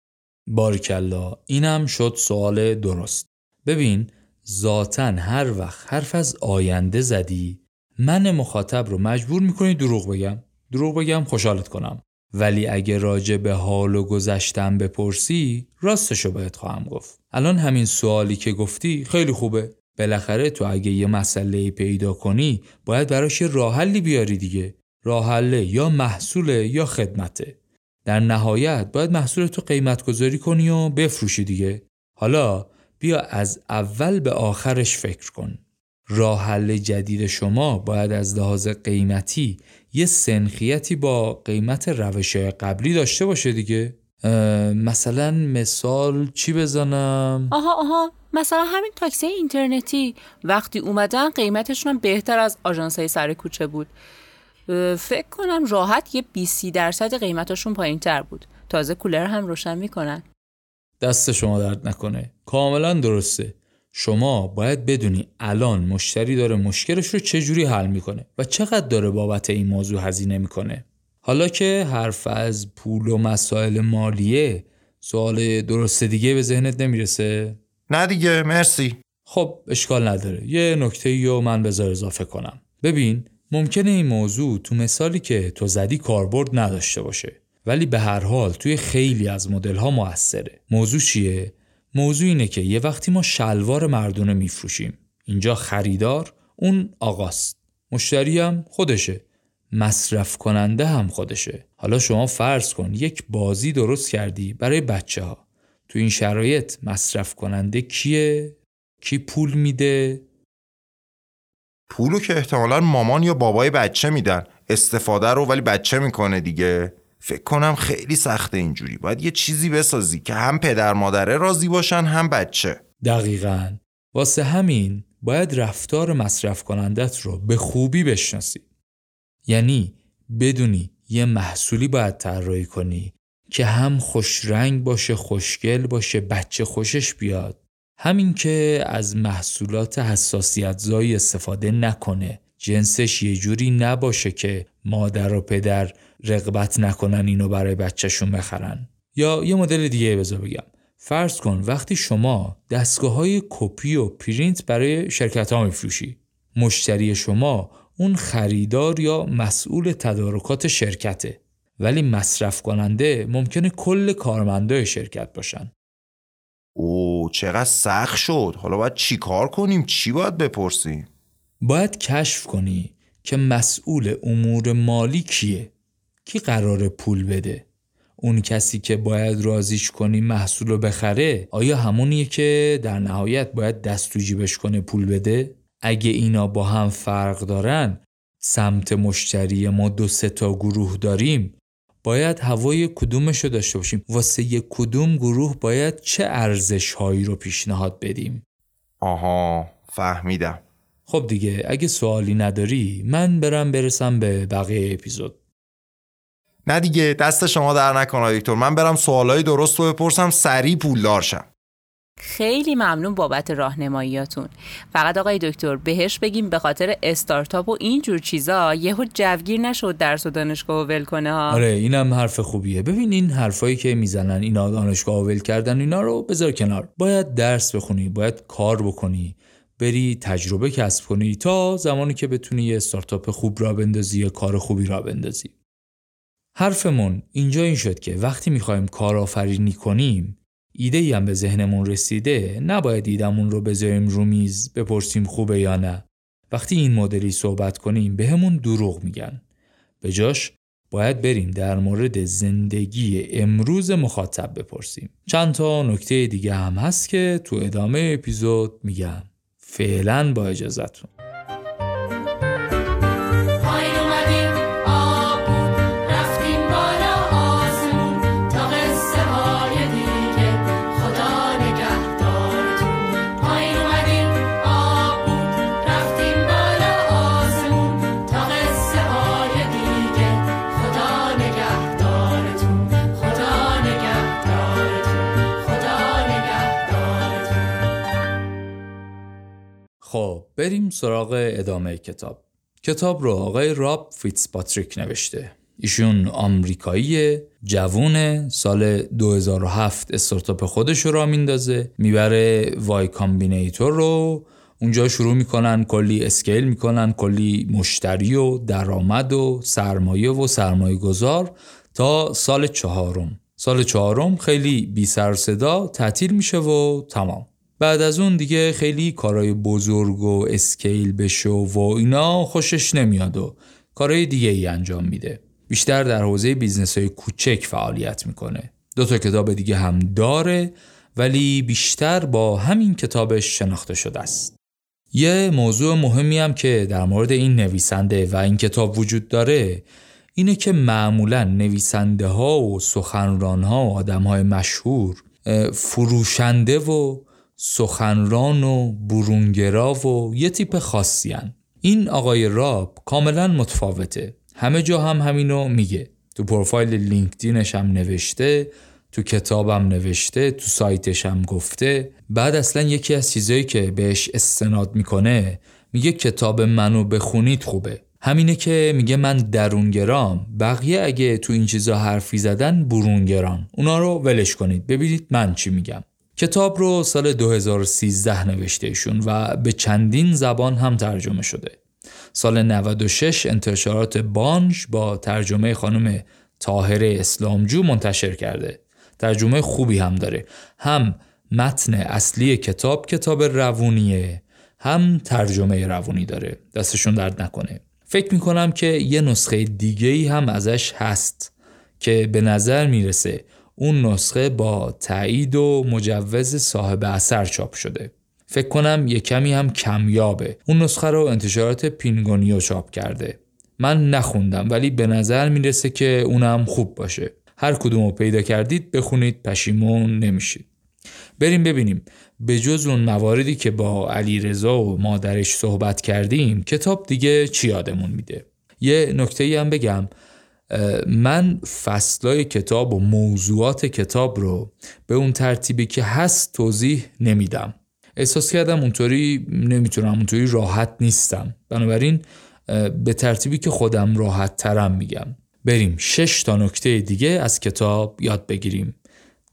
بارکلا اینم شد سوال درست. ببین ذاتا هر وقت حرف از آینده زدی من مخاطب رو مجبور می‌کنی دروغ بگم. دروغ بگم خوشحالت کنم. ولی اگه راجع به حال و گذشتم بپرسی راستشو بهت خواهم گفت. الان همین سوالی که گفتی خیلی خوبه. بالاخره تو اگه یه مسئله پیدا کنی باید براش یه راه بیاری دیگه. راه یا محصول یا خدمته. در نهایت باید محصول تو قیمت گذاری کنی و بفروشی دیگه. حالا بیا از اول به آخرش فکر کن. راه حل جدید شما باید از لحاظ قیمتی یه سنخیتی با قیمت روش قبلی داشته باشه دیگه. مثلا مثال چی بزنم؟ آها آها. مثلا همین تاکسی اینترنتی. وقتی اومدن قیمتشون بهتر از آژانس های سر کوچه بود. فکر کنم راحت یه 20 درصد قیمتشون پایین تر بود. تازه کولر هم روشن می‌کنن. دست شما درد نکنه. کاملا درسته. شما باید بدونی الان مشتری داره مشکلش رو چجوری حل می‌کنه و چقدر داره بابت این موضوع هزینه می‌کنه. حالا که حرف از پول و مسائل مالیه سوال درست دیگه به ذهنت نمی‌رسه؟ نه دیگه مرسی. خب اشکال نداره. یه نکته رو من بذار اضافه کنم. ببین ممکنه این موضوع تو مثالی که تو زدی کاربرد نداشته باشه. ولی به هر حال توی خیلی از مدل ها موثره. موضوع چیه؟ موضوع اینه که یه وقتی ما شلوار مردونه میفروشیم. اینجا خریدار اون آقاست. مشتری هم خودشه. مصرف کننده هم خودشه. حالا شما فرض کن یک بازی درست کردی برای بچه ها تو این شرایط مصرف کننده کیه؟ کی پول میده؟ پولو که احتمالا مامان یا بابای بچه میدن. استفاده رو ولی بچه می‌کنه دیگه. فکر کنم خیلی سخته اینجوری. باید یه چیزی بسازی که هم پدر مادره راضی باشن هم بچه. دقیقا. واسه همین باید رفتار مصرف کنندت رو به خوبی بشناسی. یعنی بدونی یه محصولی باید طراحی کنی که هم خوش رنگ باشه خوشگل باشه بچه خوشش بیاد. همین که از محصولات حساسیت زایی استفاده نکنه. جنسش یه جوری نباشه که مادر و پدر رقبت نکنن اینو برای بچهشون بخرن. یا یه مدل دیگه بذار بگم. فرض کن وقتی شما دستگاه های کپی و پرینت برای شرکت ها میفروشی. مشتری شما اون خریدار یا مسئول تدارکات شرکته. ولی مصرف کننده ممکنه کل کارمندای شرکت باشن. او چقدر سخت شد. حالا باید چی کار کنیم؟ چی باید بپرسیم؟ باید کشف کنی که مسئول امور مالی کیه. کی قرار پول بده؟ اون کسی که باید رازیش کنی محصول رو بخره آیا همونیه که در نهایت باید دست تو جیبش کنه پول بده؟ اگه اینا با هم فرق دارن سمت مشتری ما دو سه تا گروه داریم. باید هوای کدومش رو داشته باشیم. واسه یک کدوم گروه باید چه ارزش هایی رو پیشنهاد بدیم؟ آها فهمیدم. خب دیگه اگه سوالی نداری من برم برسم به بقیه اپیزود. نه دیگه دست شما در نکنه دکتر من برم سوالای درست رو بپرسم سریع پولدار شم. خیلی ممنون بابت راهنماییاتون. فقط آقای دکتر بهش بگیم به خاطر استارتاپ و این جور چیزا یهو جوگیر نشد درس و دانشگاه ول کنه ها. آره اینم حرف خوبیه. ببین این حرفایی که می‌زنن اینا دانشگاه ول کردن اینا رو بذار کنار. باید درس بخونی باید کار بکنی بری تجربه کسب کنی تا زمانی که بتونی یه استارتاپ خوب را بندازی یا کار خوبی را بندازی. حرفمون اینجا این شد که وقتی می‌خوایم کارآفرینی کنیم ایده ای هم به ذهنمون رسیده نباید ایدمون رو بذاریم رو میز بپرسیم خوبه یا نه. وقتی این مدلی صحبت کنیم به همون دروغ میگن. به جاش باید بریم در مورد زندگی امروز مخاطب بپرسیم. چند تا نکته دیگه هم هست که تو ادامه اپیزود میگم. فعلا با اجازتون. بریم سراغ ادامه کتاب. کتاب رو آقای راب فیتسپاتریک نوشته. ایشون آمریکایی جوون سال 2007 استارتاپ خودش رو راه میندازه می‌بره Y Combinator رو. اونجا شروع می‌کنن کلی scale می‌کنن کلی مشتری و درآمد و سرمایه و سرمایه گذار تا سال چهارم. سال چهارم خیلی بی سر و صدا تعطیل میشه و تمام. بعد از اون دیگه خیلی کارهای بزرگ و scale بشه و اینا خوشش نمیاد و کارهای دیگه ای انجام میده. بیشتر در حوزه business های کوچک فعالیت می‌کنه. دو تا کتاب دیگه هم داره ولی بیشتر با همین کتابش شناخته شده است. یه موضوع مهمی هم که در مورد این نویسنده و این کتاب وجود داره اینه که معمولا نویسنده ها و سخنران ها و آدم های مشهور فروشنده و سخنران و برونگرا و یه تیپ خاصی هن. این آقای راب کاملا متفاوته. همه جا هم همینو میگه. تو پروفایل لینکدینش هم نوشته تو کتابم نوشته تو سایتش هم گفته. بعد اصلا یکی از چیزایی که بهش استناد می‌کنه میگه کتاب منو بخونید خوبه. همینه که میگه من درونگرام. بقیه اگه تو این چیزا حرفی زدن برونگران اونا رو ولش کنید. ببینید من چی میگم. کتاب رو سال 2013 نوشته ایشون و به چندین زبان هم ترجمه شده. سال 96 انتشارات بانج با ترجمه خانم تاهره اسلامجو منتشر کرده. ترجمه خوبی هم داره. هم متن اصلی کتاب کتاب روونیه هم ترجمه روونی داره. دستشون درد نکنه. فکر می‌کنم که یه نسخه دیگه ای هم ازش هست که به نظر می‌رسه اون نسخه با تایید و مجوز صاحب اثر چاپ شده. فکر کنم یه کمی هم کمیابه. اون نسخه رو انتشارات پینگونیو چاپ کرده. من نخوندم ولی به نظر می‌رسه که اونم خوب باشه. هر کدوم رو پیدا کردید بخونید پشیمون نمیشید. بریم ببینیم. به جز اون مواردی که با علی رضا و مادرش صحبت کردیم کتاب دیگه چی یادمون میده؟ یه نکته هم بگم. من فصلای کتاب و موضوعات کتاب رو به اون ترتیبی که هست توضیح نمیدم. احساس کردم اونطوری نمی‌تونم اونطوری راحت نیستم. بنابراین به ترتیبی که خودم راحت ترم میگم. بریم شش تا نکته دیگه از کتاب یاد بگیریم.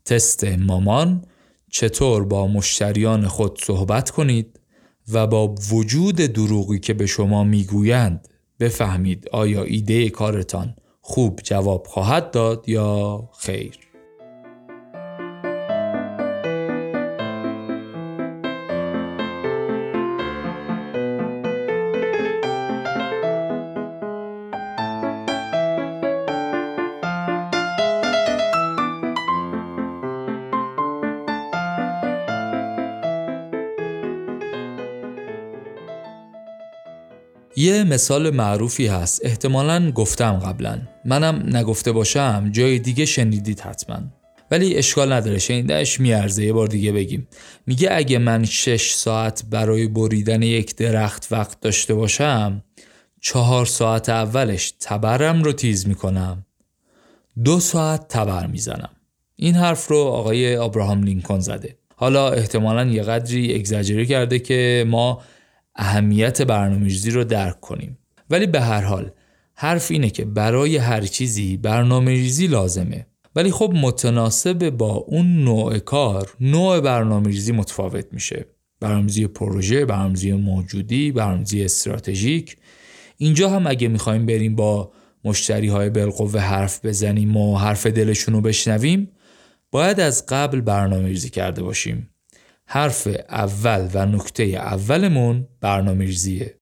تست مامان چطور با مشتریان خود صحبت کنید و با وجود دروغی که به شما می‌گویند بفهمید آیا ایده کارتان خوب جواب خواهد داد یا خیر؟ یه مثال معروفی هست. احتمالا گفتم قبلا. منم نگفته باشم جای دیگه شنیدید حتما. ولی اشکال نداره شنیدهش میارزه. یه بار دیگه بگیم. میگه اگه من شش ساعت برای بریدن یک درخت وقت داشته باشم چهار ساعت اولش تبرم رو تیز می‌کنم. دو ساعت تبر می‌زنم. این حرف رو آقای آبراهام لینکن زده. حالا احتمالا یه قدری اگزاجری کرده که ما اهمیت برنامه‌ریزی رو درک کنیم. ولی به هر حال حرف اینه که برای هر چیزی برنامه ریزی لازمه. ولی خب متناسب با اون نوع کار نوع برنامه ریزی متفاوت میشه. برنامه‌ریزی پروژه، برنامه‌ریزی موجودی، برنامه‌ریزی استراتژیک. اینجا هم اگه می‌خوایم بریم با مشتری های بالقوه حرف بزنیم و حرف دلشون رو بشنویم باید از قبل برنامه ریزی کرده باشیم. حرف اول و نکته اولمون برنامه ریزیه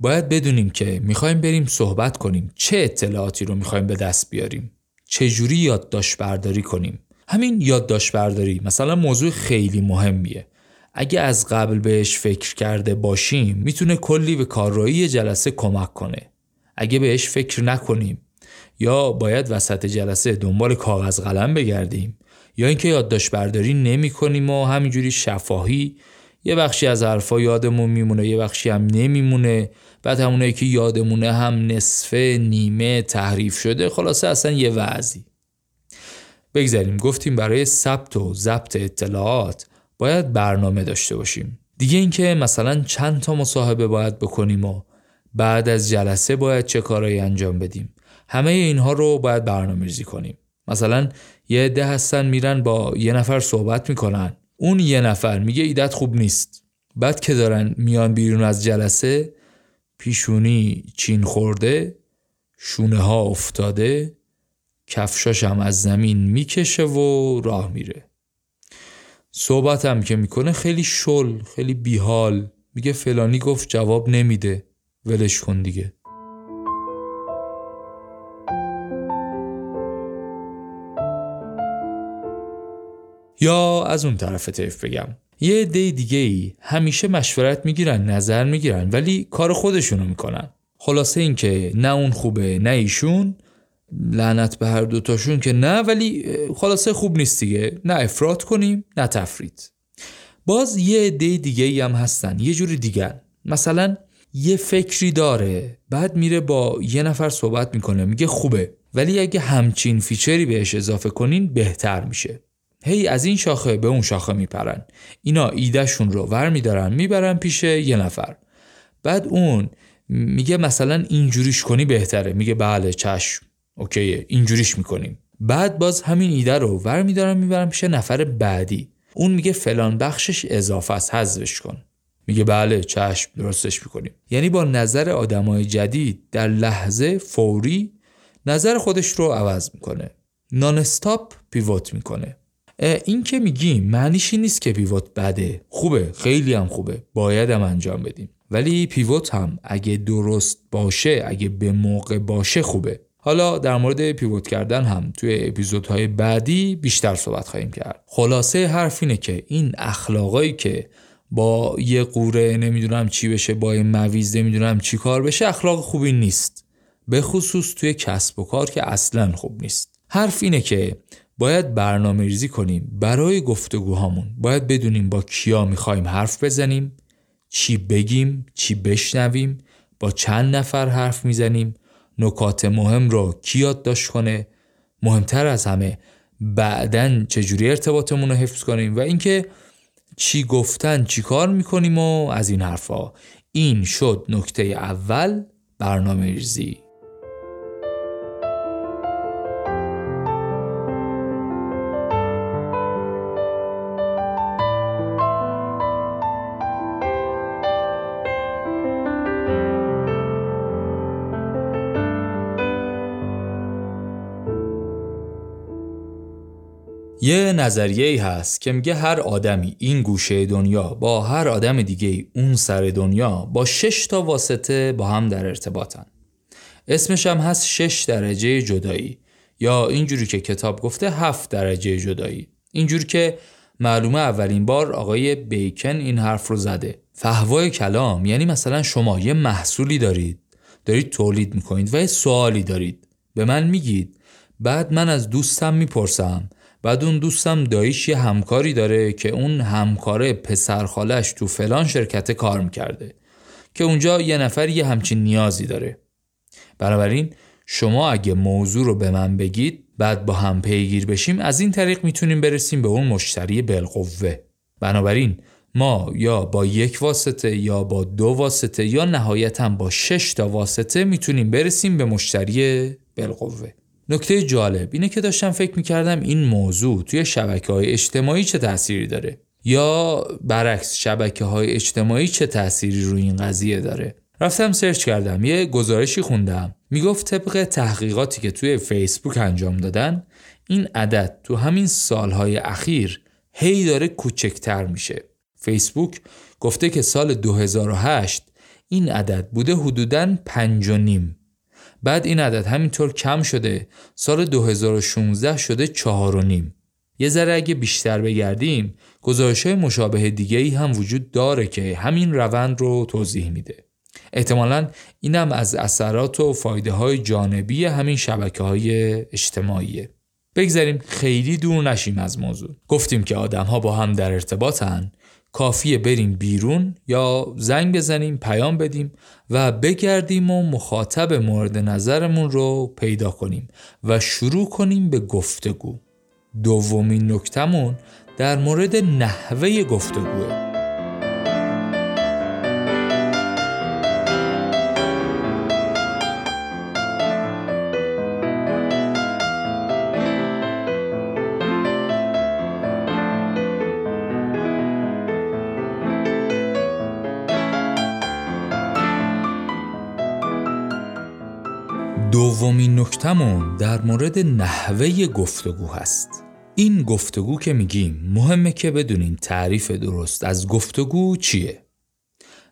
باید بدونیم که می‌خوایم بریم صحبت کنیم. چه اطلاعاتی رو می‌خوایم به دست بیاریم؟ چجوری یادداشت برداری کنیم؟ همین یادداشت برداری مثلا موضوع خیلی مهمیه. اگه از قبل بهش فکر کرده باشیم می‌تونه کلی به کارایی جلسه کمک کنه. اگه بهش فکر نکنیم یا باید وسط جلسه دنبال کاغذ قلم بگردیم یا اینکه یادداشت برداری نمی کنیم و همینجوری شفاهی یه بخشی از حرفا یادمون میمونه یه بخشی هم نمیمونه. بعد همونه که یادمونه هم نصفه نیمه تحریف شده. خلاصه اصلا یه وضعی بگذاریم گفتیم برای ثبت و ضبط اطلاعات باید برنامه داشته باشیم. دیگه اینکه مثلا چند تا مصاحبه باید بکنیم و بعد از جلسه باید چه کارایی انجام بدیم. همه اینها رو باید برنامه ریزی کنیم. مثلا یه عده هستن میرن با یه نفر صحبت می‌کنن. اون یه نفر میگه ایدت خوب نیست. بعد که دارن میان بیرون از جلسه پیشونی چین خورده شونه ها افتاده کفشاش هم از زمین می‌کشه و راه میره. صحبت هم که می‌کنه خیلی شل خیلی بیحال. میگه فلانی گفت جواب نمیده. ولش کن دیگه. یا از اون طرف طیف بگم. یه عده دیگه ای همیشه مشورت می‌گیرن نظر می‌گیرن ولی کار خودشونو می‌کنن. خلاصه اینکه نه اون خوبه نه ایشون. لعنت به هر دوتاشون که نه ولی خلاصه خوب نیست دیگه. نه افراد کنیم نه تفرید. باز یه عده دیگه ای هم هستن یه جوری دیگر مثلا یه فکری داره بعد میره با یه نفر صحبت می‌کنه میگه خوبه ولی اگه همچین فیچری بهش اضافه کنین بهتر میشه. هی از این شاخه به اون شاخه میپرن. اینا ایدهشون رو ور میدارن می‌برن پیش یه نفر. بعد اون میگه مثلا اینجوریش کنی بهتره. میگه بله چشم. اوکیه اینجوریش می‌کنیم. بعد باز همین ایده رو ور میدارن می‌برن پیش نفر بعدی. اون میگه فلان بخشش اضافه است حذفش کن. میگه بله چشم درستش می‌کنیم. یعنی با نظر آدمای جدید در لحظه فوری نظر خودش رو عوض می‌کنه. نان استاپ پیوت می‌کنه. این که میگیم معنیش نیست که پیوت بده. خوبه خیلی هم خوبه. باید هم انجام بدیم. ولی پیوت هم اگه درست باشه اگه به موقع باشه خوبه. حالا در مورد پیوت کردن هم توی اپیزودهای بعدی بیشتر صحبت خواهیم کرد. خلاصه حرف اینه که این اخلاقایی که با یه قوره نمی‌دونم چی بشه با یه مویز نمی‌دونم چی کار بشه اخلاق خوبی نیست. به خصوص توی کسب و کار که اصلا خوب نیست. حرف اینه که باید برنامه ریزی کنیم برای گفتگوهامون. باید بدونیم با کیا می‌خوایم حرف بزنیم چی بگیم چی بشنویم با چند نفر حرف می‌زنیم نکات مهم رو کی یادداشت کنه مهمتر از همه بعدا چجوری ارتباطمون رو حفظ کنیم و اینکه چی گفتن چی کار می‌کنیم و از این حرفا. این شد نکته اول برنامه ریزی یه نظریه ای هست که میگه هر آدمی این گوشه دنیا با هر آدم دیگه اون سر دنیا با شش تا واسطه با هم در ارتباطن. اسمش هم هست شش درجه جدایی. یا اینجوری که کتاب گفته هفت درجه جدایی. اینجوری که معلومه اولین بار آقای بیکن این حرف رو زده. فهوای کلام یعنی مثلا شما یه محصولی دارید دارید تولید می‌کنید و یه سوالی دارید. به من میگید. بعد من از دوستم می‌پرسم. بعد اون دوستم داییش یه همکاری داره که اون همکاره پسرخالش تو فلان شرکت کار می‌کرده که اونجا یه نفر یه همچین نیازی داره. بنابراین شما اگه موضوع رو به من بگید بعد با هم پیگیر بشیم از این طریق می‌تونیم برسیم به اون مشتری بالقوه. بنابراین ما یا با یک واسطه یا با دو واسطه یا نهایتا با شش تا واسطه می‌تونیم برسیم به مشتری بالقوه. نکته جالب اینه که داشتم فکر می‌کردم این موضوع توی شبکه های اجتماعی چه تأثیری داره یا برعکس شبکه های اجتماعی چه تأثیری روی این قضیه داره. رفتم سرچ کردم یه گزارشی خوندم می‌گفت طبق تحقیقاتی که توی فیسبوک انجام دادن این عدد تو همین سالهای اخیر هی داره کوچکتر میشه. فیسبوک گفته که سال 2008 این عدد بوده حدوداً پنج و نیم. بعد این عدد همینطور کم شده. سال 2016 شده چهار و نیم. یه ذره اگه بیشتر بگردیم گزارش مشابه دیگه ای هم وجود داره که همین روند رو توضیح میده. احتمالا اینم از اثرات و فایده های جانبی همین شبکه های اجتماعیه. بگذاریم خیلی دور نشیم از موضوع. گفتیم که آدم ها با هم در ارتباطن. کافیه بریم بیرون یا زنگ بزنیم پیام بدیم و بگردیم و مخاطب مورد نظرمون رو پیدا کنیم و شروع کنیم به گفتگو. دومین نکتمون در مورد نحوه گفتگوه. نکتمون در مورد نحوه گفتگو هست. این گفتگو که میگیم مهمه که بدونین تعریف درست از گفتگو چیه.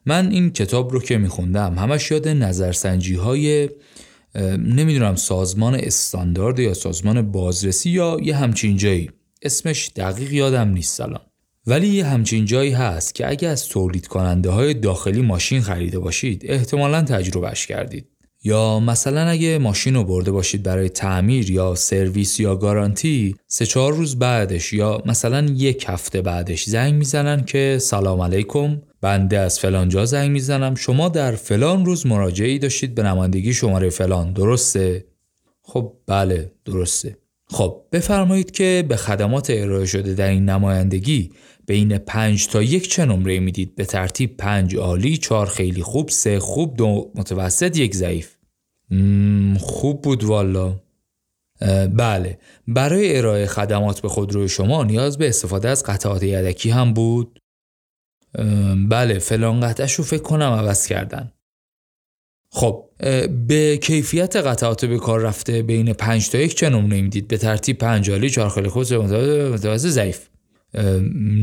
من این کتاب رو که میخوندم همش یاد نظرسنجی های نمی‌دونم سازمان استاندارد یا سازمان بازرسی یا یه همچین جایی. اسمش دقیق یادم نیست الان. ولی یه همچین جایی هست که اگه از تولید کننده های داخلی ماشین خریده باشید احتمالا تجربهش کردید. یا مثلا اگه ماشین رو برده باشید برای تعمیر یا سرویس یا گارانتی سه چهار روز بعدش یا مثلا یک هفته بعدش زنگ می‌زنن که سلام علیکم بنده از فلان جا زنگ می‌زنم. شما در فلان روز مراجعی داشتید به نمایندگی شماره فلان. درسته؟ خب بله درسته. خب بفرمایید که به خدمات ارائه شده در این نمایندگی بین پنج تا یک چه نمره می‌دید؟ به ترتیب پنج عالی چهار خیلی خوب سه خوب دو متوسط یک ضعیف. خوب بود والا. بله. برای ارائه خدمات به خودروی شما نیاز به استفاده از قطعات یدکی هم بود. بله فلان قطعش رو فکر کنم عوض کردن. خب به کیفیت قطعات به کار رفته بین 5 تا یک چه نمونه می‌دید؟ به ترتیب پنج عالی چهار خیلی خوب متوسط ضعیف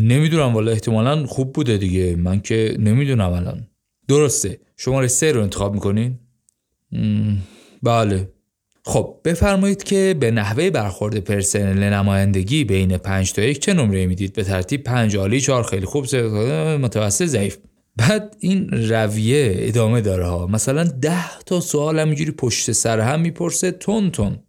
نمی‌دونم والا احتمالا خوب بوده دیگه. من که نمی‌دونم الان. درسته. شماره سه رو انتخاب می‌کنین؟ بله. خب بفرمایید که به نحوه برخورد پرسنل نمایندگی بین 5 تا یک چه نمره می‌دید؟ به ترتیب 5 عالی 4 خیلی خوب متوسط ضعیف. بعد این رویه ادامه داره ها. مثلا 10 تا سوال همینجوری پشت سر هم می‌پرسه تون تون.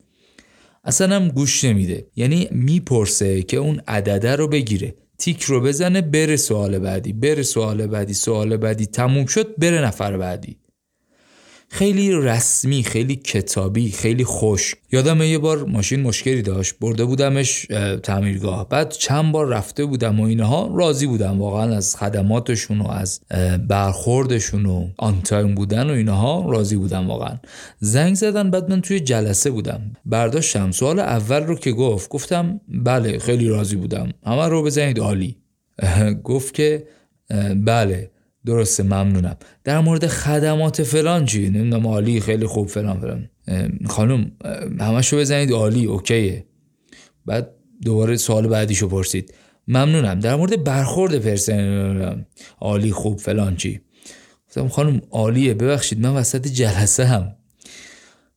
اصلا هم گوش نمیده. یعنی می‌پرسه که اون عدده رو بگیره. تیک رو بزنه بره سوال بعدی بره سوال بعدی سوال بعدی تموم شد بره نفر بعدی. خیلی رسمی خیلی کتابی خیلی خوش. یادم یه بار ماشین مشکلی داشت. برده بودمش تعمیرگاه. بعد چند بار رفته بودم و اینها. راضی بودم واقعا از خدماتشون و از برخوردشون و آن تایم بودن و اینها. راضی بودم واقعا. زنگ زدن بعد من توی جلسه بودم. برداشتم. سوال اول رو که گفت گفتم بله خیلی راضی بودم. همه رو بزنید عالی. گفت که بله. درسته ممنونم. در مورد خدمات فلان چی؟ نمی‌دونم عالی خیلی خوب فلان فلان. خانم همشو بزنید. عالی اوکیه. بعد دوباره سوال بعدیشو پرسید. ممنونم. در مورد برخورد پرسنل عالی خوب فلان چی؟ گفتم خانم عالیه. ببخشید من وسط جلسه هم.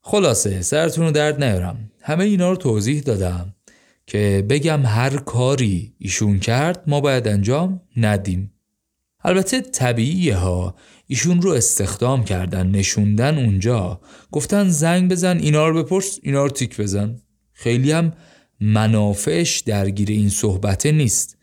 خلاصه سرتون رو درد نیارم. همه اینا رو توضیح دادم که بگم هر کاری ایشون کرد ما باید انجام ندیم. البته طبیعیه ها ایشون رو استخدام کردن نشوندن اونجا. گفتن زنگ بزن اینا رو بپرس اینا رو تیک بزن. خیلی هم منافعش درگیر این صحبته نیست.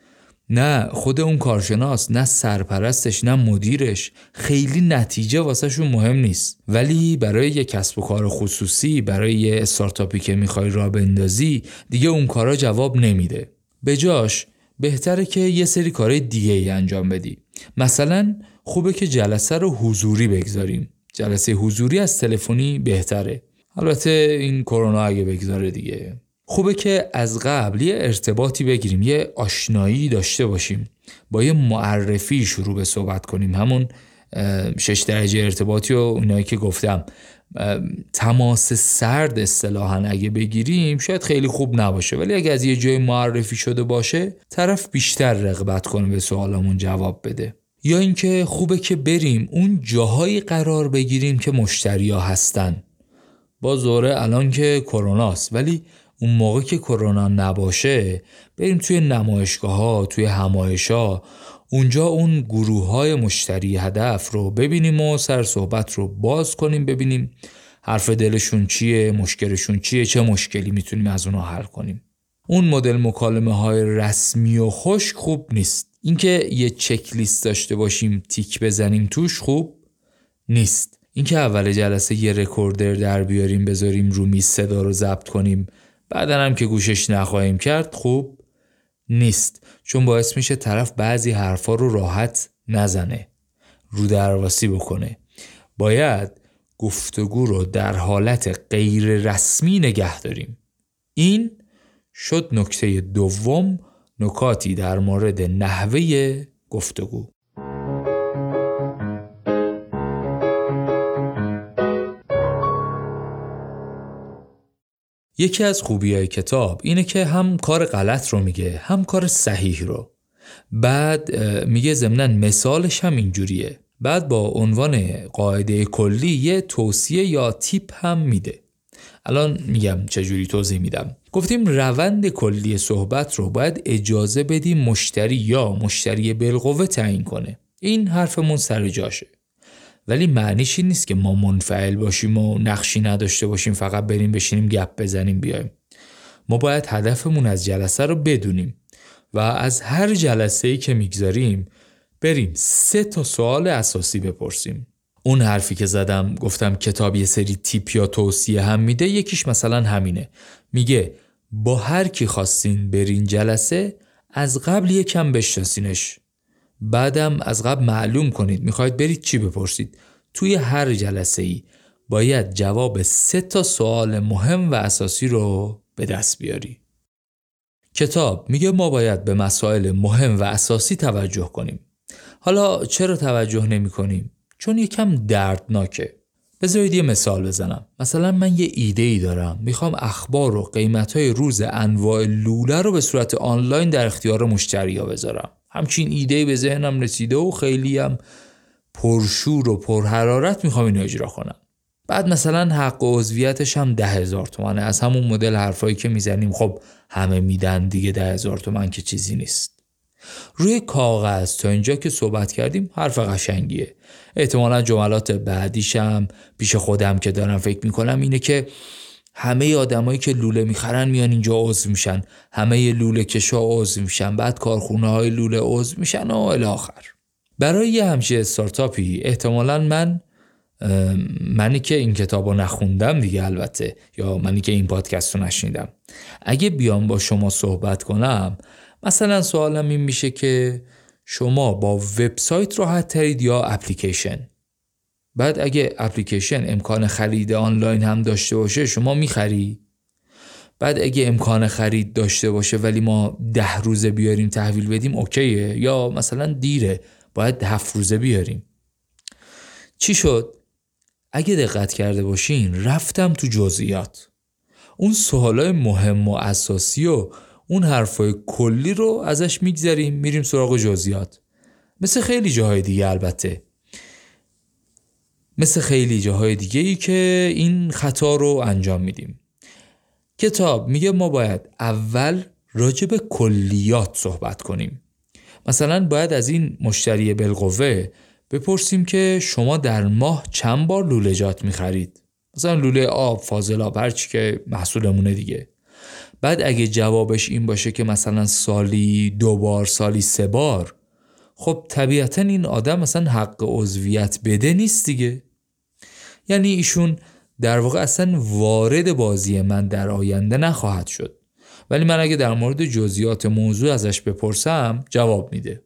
نه خود اون کارشناس نه سرپرستش نه مدیرش. خیلی نتیجه واسهشون مهم نیست. ولی برای یه کسب و کار خصوصی برای یه استارتاپی که می‌خوای را بندازی دیگه اون کارا جواب نمیده. به جاش بهتره که یه سری کارهای دیگه ای انجام بدی. مثلا خوبه که جلسه رو حضوری بگذاریم. جلسه حضوری از تلفنی بهتره. البته این کرونا اگه بگذاره دیگه. خوبه که از قبل یه ارتباطی بگیریم یه آشنایی داشته باشیم. با یه معرفی شروع به صحبت کنیم. همون شش درجه ارتباطی و اونایی که گفتم. تماس سرد اصطلاحا اگه بگیریم شاید خیلی خوب نباشه. ولی اگه از یه جای معرفی شده باشه طرف بیشتر رغبت کنه به سوالمون جواب بده. یا اینکه خوبه که بریم اون جاهایی قرار بگیریم که مشتریا هستن. با زوره الان که کروناست ولی اون موقع که کرونا نباشه بریم توی نمایشگاه ها توی همایش ها اونجا اون گروه های مشتری هدف رو ببینیم و سر صحبت رو باز کنیم ببینیم حرف دلشون چیه مشکلشون چیه چه مشکلی می‌تونیم از اونها حل کنیم. اون مدل مکالمه های رسمی و خوش خوب نیست. اینکه یه چک لیست داشته باشیم تیک بزنیم توش خوب نیست. اینکه اول جلسه یه رکوردر در بیاریم بذاریم رو میز صدا رو ضبط کنیم بعدا هم که گوشش نخواهیم کرد خوب نیست. چون باعث میشه طرف بعضی حرفا رو راحت نزنه رو درواسی بکنه. باید گفتگو رو در حالت غیر رسمی نگه داریم. این شد نکته دوم نکاتی در مورد نحوه گفتگو. یکی از خوبی های کتاب اینه که هم کار غلط رو میگه هم کار صحیح رو. بعد میگه ضمنا مثالش هم اینجوریه. بعد با عنوان قاعده کلی یه توصیه یا تیپ هم میده. الان میگم چجوری توضیح میدم. گفتیم روند کلی صحبت رو باید اجازه بدیم مشتری یا مشتری بالقوه تعیین کنه. این حرفمون سر جاشه. ولی معنیش این نیست که ما منفعل باشیم و نقشی نداشته باشیم فقط بریم بشینیم گپ بزنیم بیایم. ما باید هدفمون از جلسه رو بدونیم و از هر جلسه ای که می‌گذاریم بریم سه تا سوال اساسی بپرسیم. اون حرفی که زدم گفتم کتاب یه سری تیپ یا توصیه هم میده یکیش مثلا همینه. میگه با هر کی خواستین برین جلسه از قبل یکم بشناسینش. بعدم از قبل معلوم کنید. می‌خواید برید چی بپرسید؟ توی هر جلسه ای باید جواب سه تا سوال مهم و اساسی رو به دست بیاری. کتاب میگه ما باید به مسائل مهم و اساسی توجه کنیم. حالا چرا توجه نمی کنیم؟ چون یکم دردناکه. بذارید یه مثال بزنم. مثلا من یه ایده ای دارم. می‌خوام اخبار و قیمت های روز انواع لوله رو به صورت آنلاین در اختیار مشتری ها بذارم. همچین ایده به ذهنم رسیده و خیلی هم پرشور و پرحرارت می‌خوام اینو اجرا کنم. بعد مثلا حق و عضویتش هم ده هزار تومنه. از همون مدل حرفایی که می‌زنیم خب همه میدن دیگه ده هزار تومن که چیزی نیست. روی کاغذ تا اینجا که صحبت کردیم حرف قشنگیه. احتمالا جملات بعدیشم پیش خودم که دارم فکر می‌کنم اینه که همه آدمایی که لوله می‌خرن میان اینجا عضو میشن. همه لوله کشا عضو میشن. بعد کارخونه های لوله عضو میشن و الاخر برای یه همچه استارتاپی احتمالا من منی که این کتاب رو نخوندم دیگه البته یا منی که این پادکست رو نشنیدم. اگه بیام با شما صحبت کنم مثلا سوالم این میشه که شما با وبسایت راحت ترید یا اپلیکیشن؟ بعد اگه اپلیکیشن امکان خرید آنلاین هم داشته باشه شما می‌خری؟ بعد اگه امکان خرید داشته باشه ولی ما ده روزه بیاریم تحویل بدیم اوکیه. یا مثلا دیره باید هفت روزه بیاریم. چی شد؟ اگه دقت کرده باشین رفتم تو جزئیات. اون سوالای مهم و اساسی و اون حرفای کلی رو ازش میگذریم میریم سراغ جزئیات. مثل خیلی جاهای دیگه البته. مثل خیلی جاهای دیگه ای که این خطا رو انجام میدیم. کتاب میگه ما باید اول راجع به کلیات صحبت کنیم. مثلا باید از این مشتری بالقوه بپرسیم که شما در ماه چند بار لولهجات می‌خرید؟ مثلا لوله آب فاضلاب هرچی که محصولمونه دیگه. بعد اگه جوابش این باشه که مثلا سالی دو بار سالی سه بار خب طبیعتا این آدم مثلا حق عضویت بده نیست دیگه. یعنی ایشون در واقع اصلا وارد بازی من در آینده نخواهد شد. ولی من اگه در مورد جزئیات موضوع ازش بپرسم جواب میده.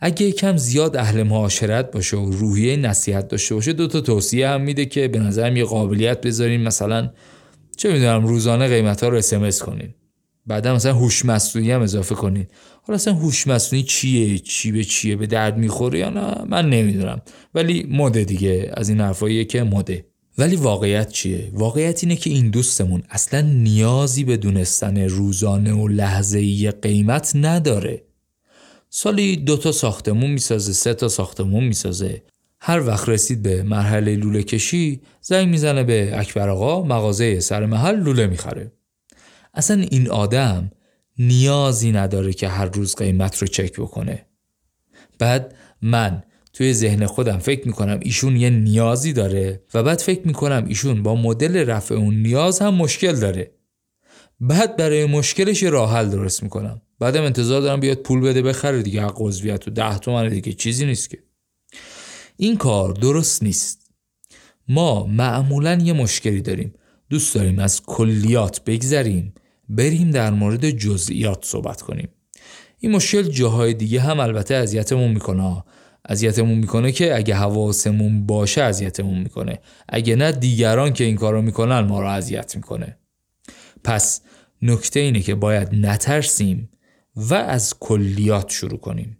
اگه کم زیاد اهل معاشرت باشه و روحیه نصیحت داشته باشه دو تا توصیه هم میده که به نظرم یه قابلیت بذارین مثلا چه می‌دونم روزانه قیمت ها رو اسمس کنین. بعدا مثلا هوش مصنوعی هم اضافه کنین. حالا اصلا هوش مصنوعی چیه؟ چی به چیه؟ به درد می‌خوره یا نه؟ من نمی‌دونم. ولی مده دیگه. از این حرفاییه که مده. ولی واقعیت چیه؟ واقعیت اینه که این دوستمون اصلا نیازی به دونستن روزانه و لحظه‌ای قیمت نداره. سالی دو تا ساختمون می‌سازه سه تا ساختمون می‌سازه. هر وقت رسید به مرحله لوله کشی زنگ می‌زنه به اکبر آقا مغازه سر محل لوله می‌خره. اصلا این آدم نیازی نداره که هر روز قیمت رو چک بکنه. بعد من توی ذهن خودم فکر می‌کنم ایشون یه نیازی داره و بعد فکر می‌کنم ایشون با مدل رفع اون نیاز هم مشکل داره. بعد برای مشکلش راه حل درست می‌کنم. بعدم انتظار دارم بیاد پول بده بخره دیگه حق عضویت و ده تومن دیگه چیزی نیست که. این کار درست نیست. ما معمولا یه مشکلی داریم. دوست داریم از کلیات بگذریم بریم در مورد جزئیات صحبت کنیم. این مشکل جاهای دیگه هم البته اذیتمون می‌کنه. اذیتمون می‌کنه که اگه حواسمون باشه اذیتمون می‌کنه. اگه نه دیگران که این کارو می‌کنن ما رو اذیت می‌کنه. پس نکته اینه که باید نترسیم و از کلیات شروع کنیم.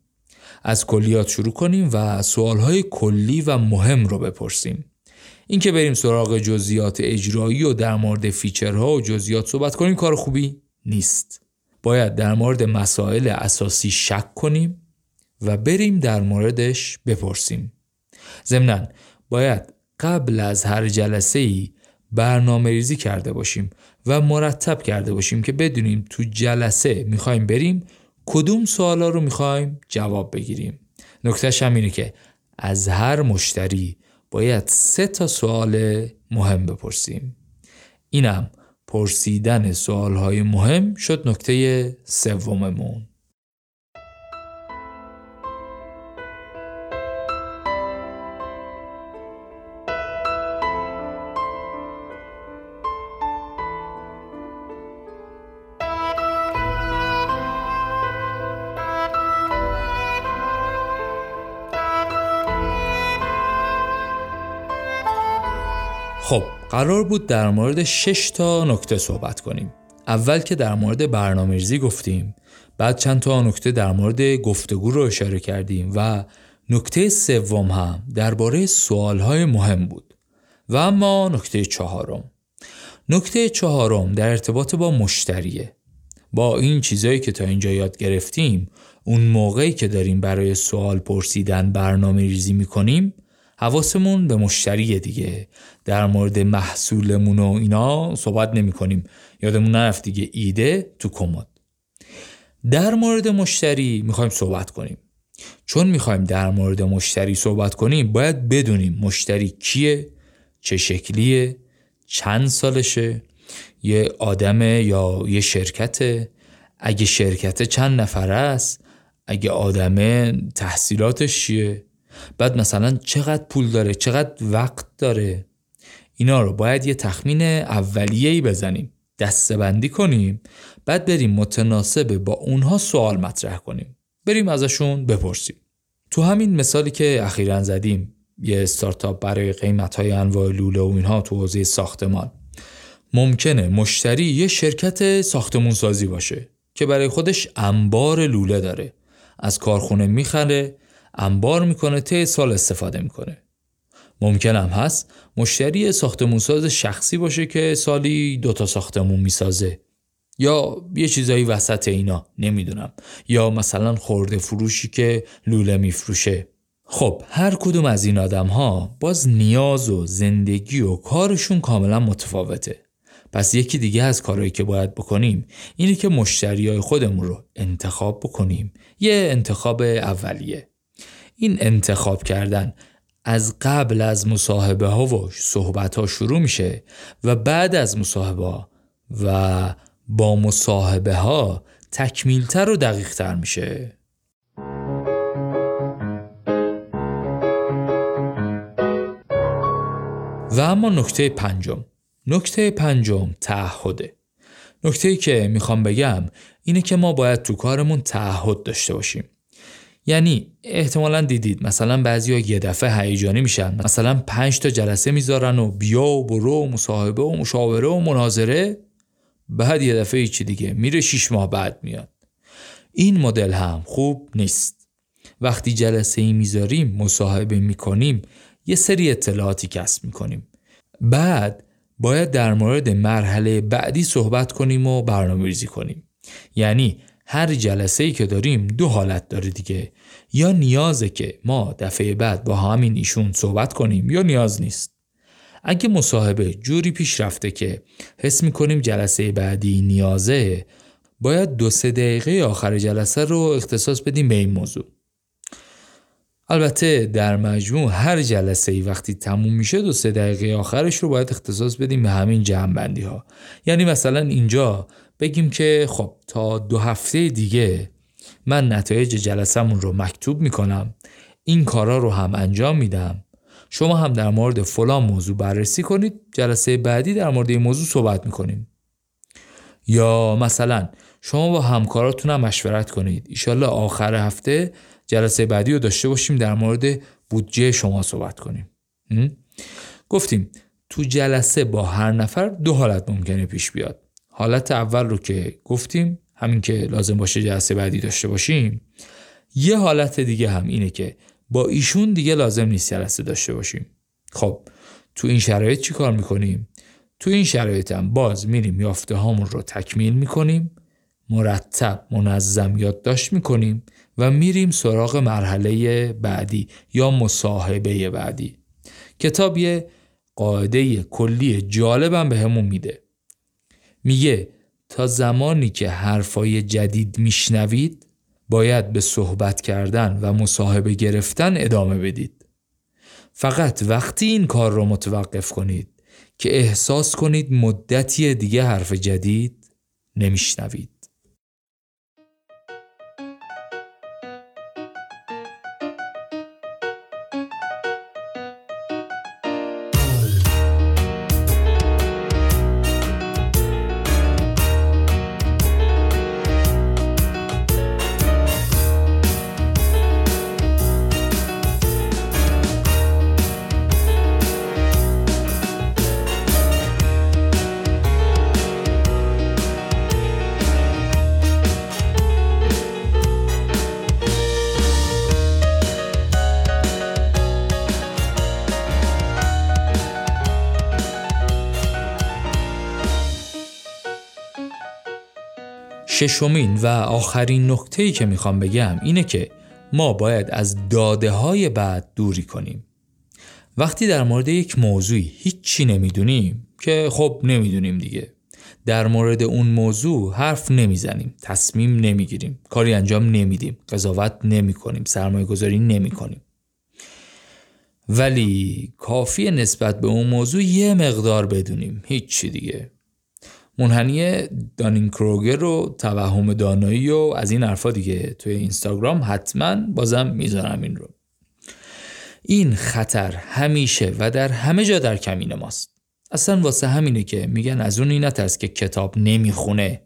از کلیات شروع کنیم و سوالهای کلی و مهم رو بپرسیم. اینکه بریم سراغ جزئیات اجرایی و در مورد فیچرها و جزئیات صحبت کنیم کار خوبی نیست. باید در مورد مسائل اساسی شک کنیم و بریم در موردش بپرسیم. ضمنا باید قبل از هر جلسه ای برنامه ریزی کرده باشیم و مرتب کرده باشیم که بدونیم تو جلسه می‌خوایم بریم کدوم سوالا رو می‌خوایم جواب بگیریم؟ نکتهش هم اینه که از هر مشتری باید سه تا سوال مهم بپرسیم. اینم پرسیدن سوالهای مهم شد نکته سوممون. قرار بود در مورد 6 تا نکته صحبت کنیم. اول که در مورد برنامه‌ریزی گفتیم. بعد چند تا نکته در مورد گفتگو رو اشاره کردیم و نکته سوم هم درباره سوالهای مهم بود. و اما نکته چهارم. نکته چهارم در ارتباط با مشتریه. با این چیزایی که تا اینجا یاد گرفتیم اون موقعی که داریم برای سوال پرسیدن برنامه ریزی می‌کنیم حواسمون به مشتری دیگه. در مورد محصولمون و اینا صحبت نمی کنیم یادمون نرفت دیگه ایده تو کمد. در مورد مشتری می‌خوایم صحبت کنیم. چون می‌خوایم در مورد مشتری صحبت کنیم باید بدونیم مشتری کیه چه شکلیه چند سالشه یه آدمه یا یه شرکته. اگه شرکت چند نفره است اگه آدمه تحصیلاتش چیه؟ بعد مثلا چقدر پول داره چقدر وقت داره. اینا رو باید یه تخمین اولیه‌ای بزنیم دستبندی کنیم. بعد بریم متناسب با اونها سوال مطرح کنیم. بریم ازشون بپرسیم. تو همین مثالی که اخیرا زدیم یه استارتاپ برای قیمت های انواع لوله و اینها تو حوزه ساختمان. ممکنه مشتری یه شرکت ساختمون سازی باشه که برای خودش انبار لوله داره. از کارخونه می‌خره انبار می‌کنه طی سال استفاده می‌کنه. ممکن هم هست مشتری ساختمونساز شخصی باشه که سالی دوتا ساختمون می‌سازه. یا یه چیزایی وسط اینا نمی‌دونم. یا مثلا خورده فروشی که لوله میفروشه. خب هر کدوم از این آدم ها باز نیاز و زندگی و کارشون کاملا متفاوته. پس یکی دیگه از کارهایی که باید بکنیم اینه که مشتری های خودمون رو انتخاب بکنیم. یه انتخاب اولیه. این انتخاب کردن از قبل از مصاحبه ها و صحبت ها شروع میشه و بعد از مصاحبه و با مصاحبه ها تکمیلتر و دقیقتر میشه. و اما نکته پنجم. نکته پنجم تعهده. نکته که می‌خوام بگم اینه که ما باید تو کارمون تعهد داشته باشیم. یعنی احتمالا دیدید. مثلا بعضی ها یه دفعه هیجانی میشن. مثلا پنج تا جلسه می‌ذارن و بیا و برو و مصاحبه و مشاوره و مناظره. بعد یه دفعه هیچی دیگه. میره شیش ماه بعد میاد. این مدل هم خوب نیست. وقتی جلسه ای می‌ذاریم مصاحبه می‌کنیم یه سری اطلاعاتی کسب می‌کنیم. بعد باید در مورد مرحله بعدی صحبت کنیم و برنامه ریزی کنیم. یعنی هر جلسه ای که داریم دو حالت داره دیگه. یا نیازه که ما دفعه بعد با همین ایشون صحبت کنیم یا نیاز نیست. اگه مصاحبه جوری پیش رفته که حس می‌کنیم جلسه بعدی نیازه باید دو سه دقیقه آخر جلسه رو اختصاص بدیم به این موضوع. البته در مجموع هر جلسه ای وقتی تموم میشه دو سه دقیقه آخرش رو باید اختصاص بدیم به همین جمع ها یعنی مثلا اینجا بگیم که خب تا دو هفته دیگه من نتایج جلسهمون رو مکتوب می‌کنم این کارا رو هم انجام میدم. شما هم در مورد فلان موضوع بررسی کنید جلسه بعدی در مورد این موضوع صحبت می‌کنیم. یا مثلا شما با همکاراتون هم مشورت کنید. ایشالله آخر هفته جلسه بعدی رو داشته باشیم در مورد بودجه شما صحبت کنیم. گفتیم تو جلسه با هر نفر دو حالت ممکنه پیش بیاد. حالت اول رو که گفتیم همین که لازم باشه جلسه بعدی داشته باشیم. یه حالت دیگه هم اینه که با ایشون دیگه لازم نیست جلسه داشته باشیم. خب تو این شرایط چی کار می‌کنیم؟ تو این شرایط هم باز میریم یافته هامون رو تکمیل می‌کنیم مرتب منظم یادداشت می‌کنیم و میریم سراغ مرحله بعدی یا مصاحبه بعدی. کتاب یه قاعده کلی جالبم به میده. میگه تا زمانی که حرفای جدید میشنوید باید به صحبت کردن و مصاحبه گرفتن ادامه بدید. فقط وقتی این کار رو متوقف کنید که احساس کنید مدتی دیگه حرف جدید نمیشنوید. ششمین و آخرین نکته که می‌خوام بگم اینه که ما باید از داده های بعد دوری کنیم. وقتی در مورد یک موضوعی هیچی نمی‌دونیم که خب نمی‌دونیم دیگه. در مورد اون موضوع حرف نمی‌زنیم تصمیم نمی‌گیریم کاری انجام نمیدیم قضاوت نمی کنیم سرمایه گذاری نمی کنیم ولی کافی نسبت به اون موضوع یه مقدار بدونیم هیچی دیگه. منحنی دانین کروگر و توهم دانایی و از این حرفا دیگه توی اینستاگرام حتما بازم می‌ذارم این رو. این خطر همیشه و در همه جا در کمین ماست. اصلا واسه همینه که میگن از اونی نترس که کتاب نمی‌خونه.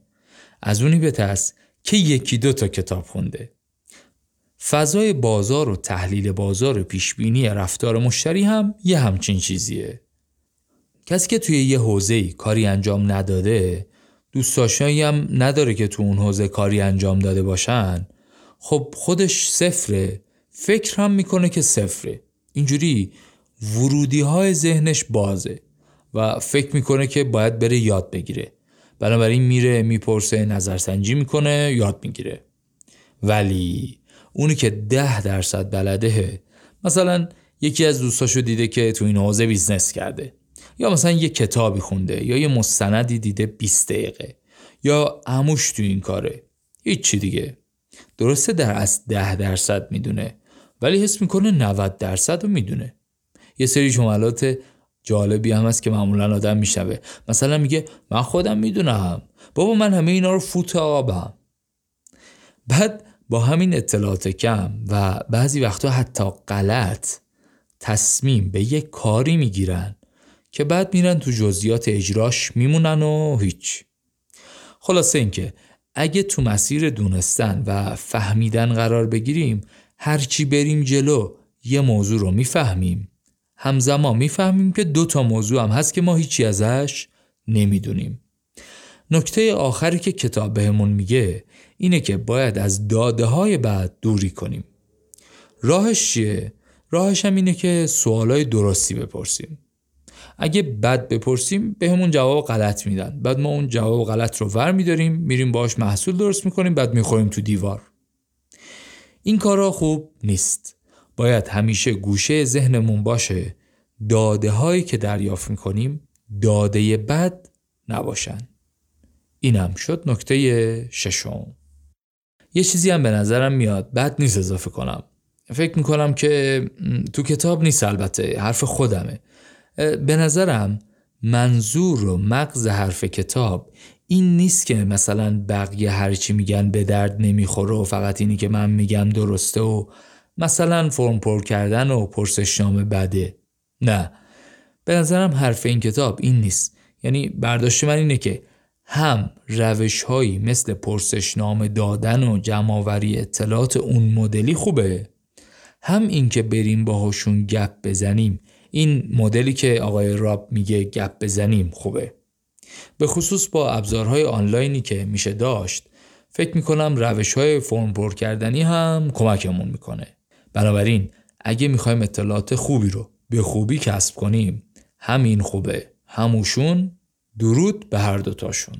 از اونی بترس که یکی دو تا کتاب خونده. فضای بازار و تحلیل بازار و پیشبینی رفتار مشتری هم یه همچین چیزیه. کسی که توی یه حوزه کاری انجام نداده دوست هم نداره که تو اون حوزه کاری انجام داده باشن. خب خودش صفره. فکر هم می‌کنه که صفره. اینجوری ورودی های ذهنش بازه و فکر می‌کنه که باید بره یاد بگیره. بنابراین میره می‌پرسه نظرسنجی می‌کنه یاد می‌گیره. ولی اونی که ده درصد بلده مثلا یکی از دوستاشو دیده که تو این حوزه business کرده. یا مثلا یه کتابی خونده یا یه مستندی دیده 20 دقیقه یا عموش تو این کاره. هیچی دیگه. درسته در حد ده درصد می‌دونه ولی حس می‌کنه 90 درصد رو می‌دونه. یه سری جملات جالبی هم هست که معمولا آدم میشنوه. مثلا میگه من خودم می‌دونم. بابا من همه اینا رو فوت آبم. بعد با همین اطلاعات کم و بعضی وقتا حتی غلط تصمیم به یک کاری می‌گیرن. که بعد میرن تو جزئیات اجراش میمونن و هیچ. خلاصه اینکه اگه تو مسیر دونستن و فهمیدن قرار بگیریم هرچی بریم جلو یه موضوع رو می‌فهمیم. همزمان می‌فهمیم که دو تا موضوع هم هست که ما هیچی ازش نمی‌دونیم. نکته آخری که کتاب بهمون میگه اینه که باید از داده های بعد دوری کنیم. راهش چیه؟ راهش هم اینه که سوالای درستی بپرسیم. اگه بد بپرسیم به همون جواب غلط میدن. بعد ما اون جواب غلط رو ور میداریم میریم باش محصول درست می‌کنیم بعد می‌خوریم تو دیوار. این کارا خوب نیست. باید همیشه گوشه ذهنمون باشه. داده هایی که دریافت می‌کنیم داده بد نباشن. اینم شد نکته ششم. یه چیزی هم به نظرم میاد. بد نیست اضافه کنم. فکر می‌کنم که تو کتاب نیست البته. حرف خودمه. به نظرم منظور و مغز حرف کتاب این نیست که مثلا بقیه هرچی میگن به درد نمی‌خوره و فقط اینی که من میگم درسته و مثلا فرم پر کردن و پرسشنامه بده. نه. به نظرم حرف این کتاب این نیست. یعنی برداشت من اینه که هم روش هایی مثل پرسشنامه دادن و جمعآوری اطلاعات اون مدلی خوبه هم اینکه بریم باهاشون گپ بزنیم. این مدلی که آقای راب میگه گپ بزنیم خوبه. به خصوص با ابزارهای آنلاینی که میشه داشت فکر می‌کنم روش های فرم پر کردنی هم کمکمون می‌کنه. بنابراین اگه می‌خوایم اطلاعات خوبی رو به خوبی کسب کنیم همین خوبه. هموشون درود به هر دوتاشون.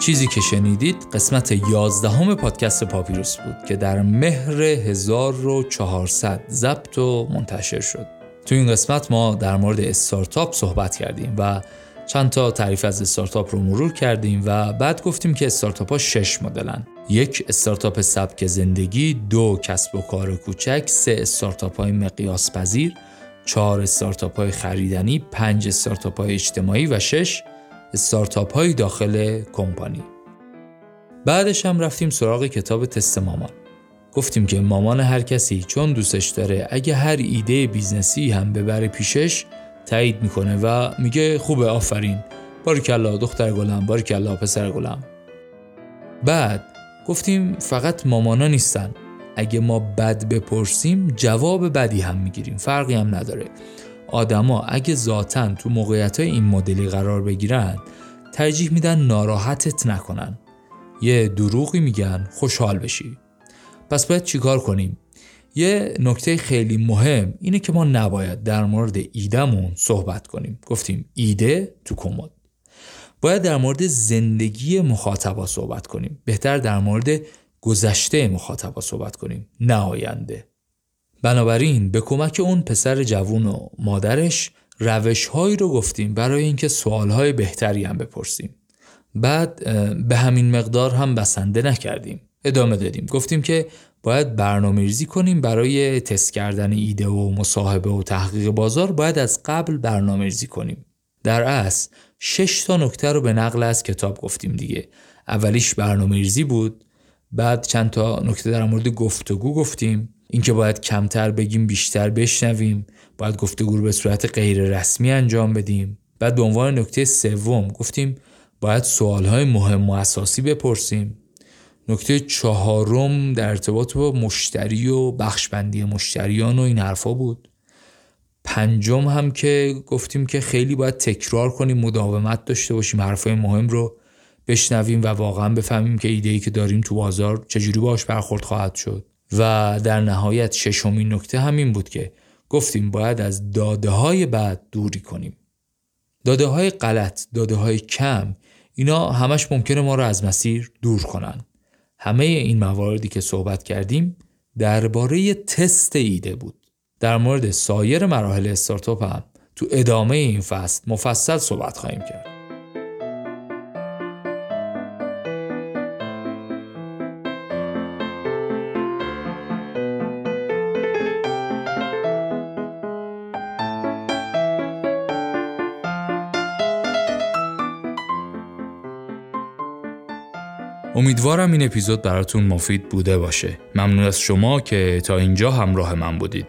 چیزی که شنیدید قسمت یازدهم پادکست پاپیروس بود که در مهر 1400 ضبط و منتشر شد. تو این قسمت ما در مورد استارتاپ صحبت کردیم و چند تا تعریف از استارتاپ رو مرور کردیم و بعد گفتیم که استارتاپ ها شش مدلن. یک استارتاپ سبک زندگی دو کسب و کار کوچک سه استارتاپ های مقیاس پذیر چهار استارتاپ های خریدنی پنج استارتاپ های اجتماعی و شش استارتاپ های داخل کمپانی. بعدش هم رفتیم سراغ کتاب تست مامان. گفتیم که مامان هر کسی چون دوستش داره اگه هر ایده business ی هم ببره پیشش تایید می‌کنه و میگه خوبه آفرین. باریکلا دختر گلم باریکلا پسر گلم. بعد گفتیم فقط مامانا نیستن. اگه ما بد بپرسیم جواب بدی هم می‌گیریم. فرقی هم نداره. آدما اگه ذاتا تو موقعیت های این مدلی قرار بگیرن ترجیح میدن ناراحتت نکنن. یه دروغی میگن خوشحال بشی. پس باید چیکار کنیم؟ یه نکته خیلی مهم اینه که ما نباید در مورد ایدهمون صحبت کنیم. گفتیم ایده تو کمد. باید در مورد زندگی مخاطبا صحبت کنیم. بهتر در مورد گذشته مخاطبا صحبت کنیم. نه آینده. بنابراین به کمک اون پسر جوون و مادرش روش هایی رو گفتیم برای اینکه سوال های بهتری هم بپرسیم. بعد به همین مقدار هم بسنده نکردیم. ادامه دادیم. گفتیم که باید برنامه ریزی کنیم برای تست کردن ایده و مصاحبه و تحقیق بازار باید از قبل برنامه ریزی کنیم. در اصل شش تا نکته رو به نقل از کتاب گفتیم دیگه. اولیش برنامه ریزی بود بعد چند تا نکته در مورد گفتگو گفتیم. اینکه باید کمتر بگیم بیشتر بشنویم. باید گفتگو رو به صورت غیر رسمی انجام بدیم. بعد به عنوان نکته سوم گفتیم باید سوالهای مهم و اساسی بپرسیم. نکته چهارم در ارتباط با مشتری و بخشبندی مشتریان و این حرفا بود. پنجم هم که گفتیم که خیلی باید تکرار کنیم مداومت داشته باشیم حرفای مهم رو بشنویم و واقعا بفهمیم که ایده ای که داریم تو بازار چجوری باش برخورد خواهد شد. و در نهایت ششمین نکته همین بود که گفتیم باید از داده های بعد دوری کنیم. داده های غلط داده های کم اینا همش ممکنه ما رو از مسیر دور کنن. همه این مواردی که صحبت کردیم درباره تست ایده بود. در مورد سایر مراحل استارتاپ هم تو ادامه این فصل مفصل صحبت خواهیم کرد. امیدوارم این اپیزود براتون مفید بوده باشه. ممنون از شما که تا اینجا همراه من بودید.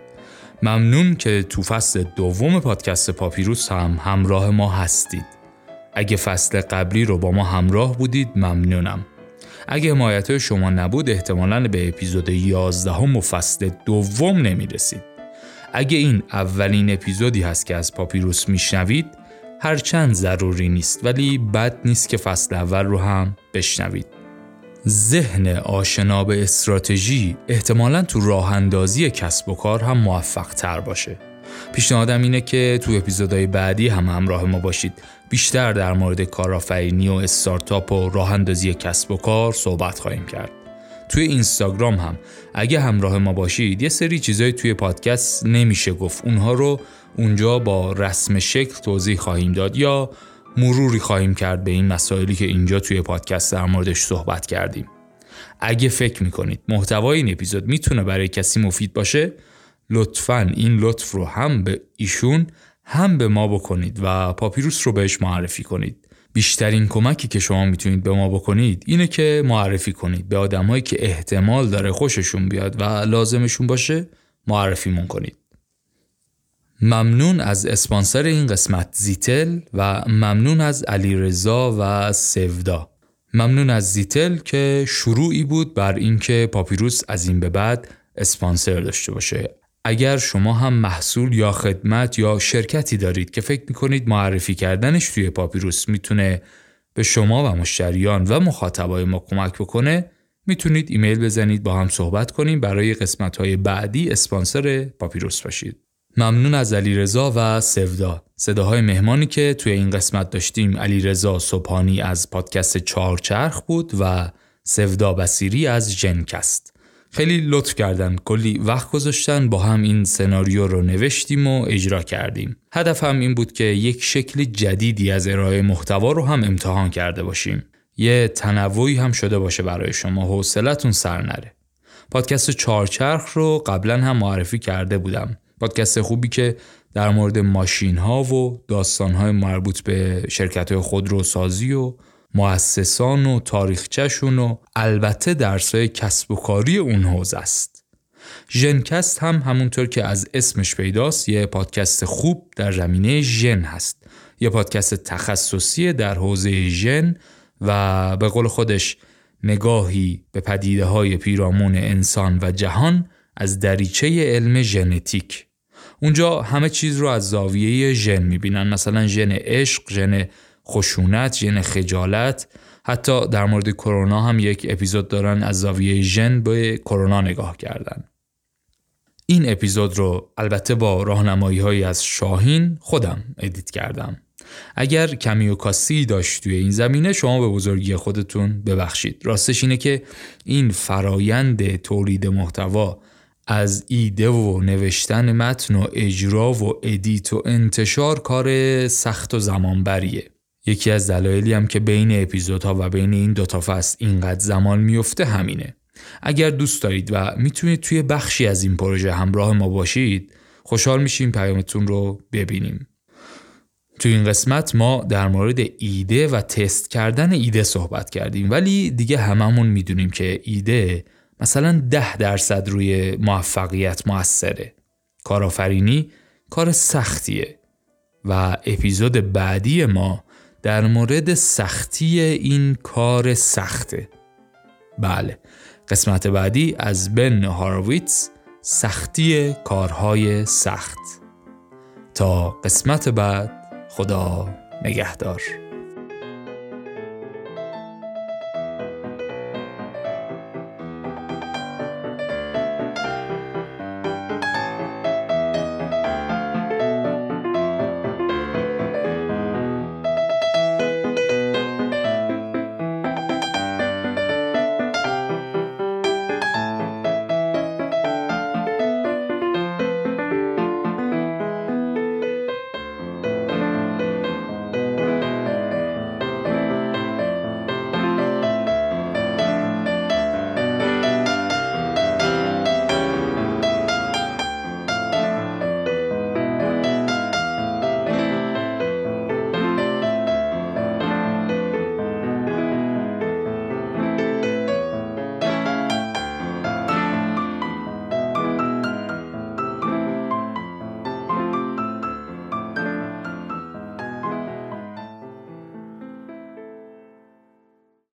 ممنون که تو فصل دوم پادکست پاپیروس هم همراه ما هستید. اگه فصل قبلی رو با ما همراه بودید ممنونم. اگه حمایت شما نبود احتمالا به اپیزود 11 هم و فصل دوم نمی‌رسید. اگه این اولین اپیزودی هست که از پاپیروس میشنوید هرچند ضروری نیست ولی بد نیست که فصل اول رو هم بشنوید. ذهن آشنا به استراتژی احتمالا تو راه اندازی کسب و کار هم موفق تر باشه. پیشنهادم اینه که تو اپیزودهای بعدی هم همراه ما باشید. بیشتر در مورد کارآفرینی و استارتاپ و راه اندازی کسب و کار صحبت خواهیم کرد. توی اینستاگرام هم اگه همراه ما باشید یه سری چیزایی توی پادکست نمیشه گفت اونها رو اونجا با رسم شکل توضیح خواهیم داد یا مروری خواهیم کرد به این مسائلی که اینجا توی پادکست در موردش صحبت کردیم. اگه فکر می‌کنید محتوای این اپیزود می‌تونه برای کسی مفید باشه لطفا این لطف رو هم به ایشون هم به ما بکنید و پاپیروس رو بهش معرفی کنید. بیشترین کمکی که شما می‌تونید به ما بکنید اینه که معرفی کنید به آدمایی که احتمال داره خوششون بیاد و لازمشون باشه معرفیمون کنید. ممنون از اسپانسر این قسمت زیتل و ممنون از علیرضا و سودا. ممنون از زیتل که شروعی بود بر اینکه پاپیروس از این به بعد اسپانسر داشته باشه. اگر شما هم محصول یا خدمت یا شرکتی دارید که فکر می‌کنید معرفی کردنش توی پاپیروس می‌تونه به شما و مشتریان و مخاطبای ما کمک بکنه می‌تونید ایمیل بزنید با هم صحبت کنیم برای قسمت های بعدی اسپانسر پاپیروس باشید. ممنون از علیرضا و سودا. صداهای مهمانی که توی این قسمت داشتیم. علیرضا صبحانی از پادکست چهارچرخ بود و سودا بسیری از جنکست خیلی لطف کردن. کلی وقت گذاشتن. با هم این سناریو رو نوشتیم و اجرا کردیم. هدف هم این بود که یک شکل جدیدی از ارائه محتوا رو هم امتحان کرده باشیم. یه تنوعی هم شده باشه برای شما. حوصلتون سر نره. پادکست چهارچرخ رو قبلا هم معرفی کرده بودم. پادکست خوبی که در مورد ماشین ها و داستان های مربوط به شرکت های خودروسازی و مؤسسان و تاریخچهشون و البته درس های کسب و کاری اون حوزه است. ژنکست هم همونطور که از اسمش پیداست یه پادکست خوب در زمینه ژن هست. یه پادکست تخصصی در حوزه ژن و به قول خودش نگاهی به پدیده های پیرامون انسان و جهان از دریچه علم ژنتیک اونجا همه چیز رو از زاویه ژن می‌بینن. مثلا ژن عشق، ژن خشونت، ژن خجالت. حتی در مورد کرونا هم یک اپیزود دارن از زاویه ژن به کرونا نگاه کردن. این اپیزود رو البته با راهنمایی های از شاهین خودم edit کردم. اگر کمی و کاسی داشت توی این زمینه شما به بزرگی خودتون ببخشید. راستش اینه که این فرایند تولید محتوا از ایده و نوشتن متن و اجرا و edit و انتشار کار سخت و زمانبریه. یکی از دلایلی هم که بین اپیزودها و بین این دوتا فصل اینقدر زمان میفته همینه. اگر دوست دارید و می‌تونید توی بخشی از این پروژه همراه ما باشید خوشحال میشیم پیامتون رو ببینیم. تو این قسمت ما در مورد ایده و تست کردن ایده صحبت کردیم ولی دیگه هممون می‌دونیم که ایده مثلا ده درصد روی موفقیت موثره. کارآفرینی کار سختیه و اپیزود بعدی ما در مورد سختی این کار سخته. بله قسمت بعدی از بن هارویتس سختی کارهای سخت. تا قسمت بعد خدا نگهدار.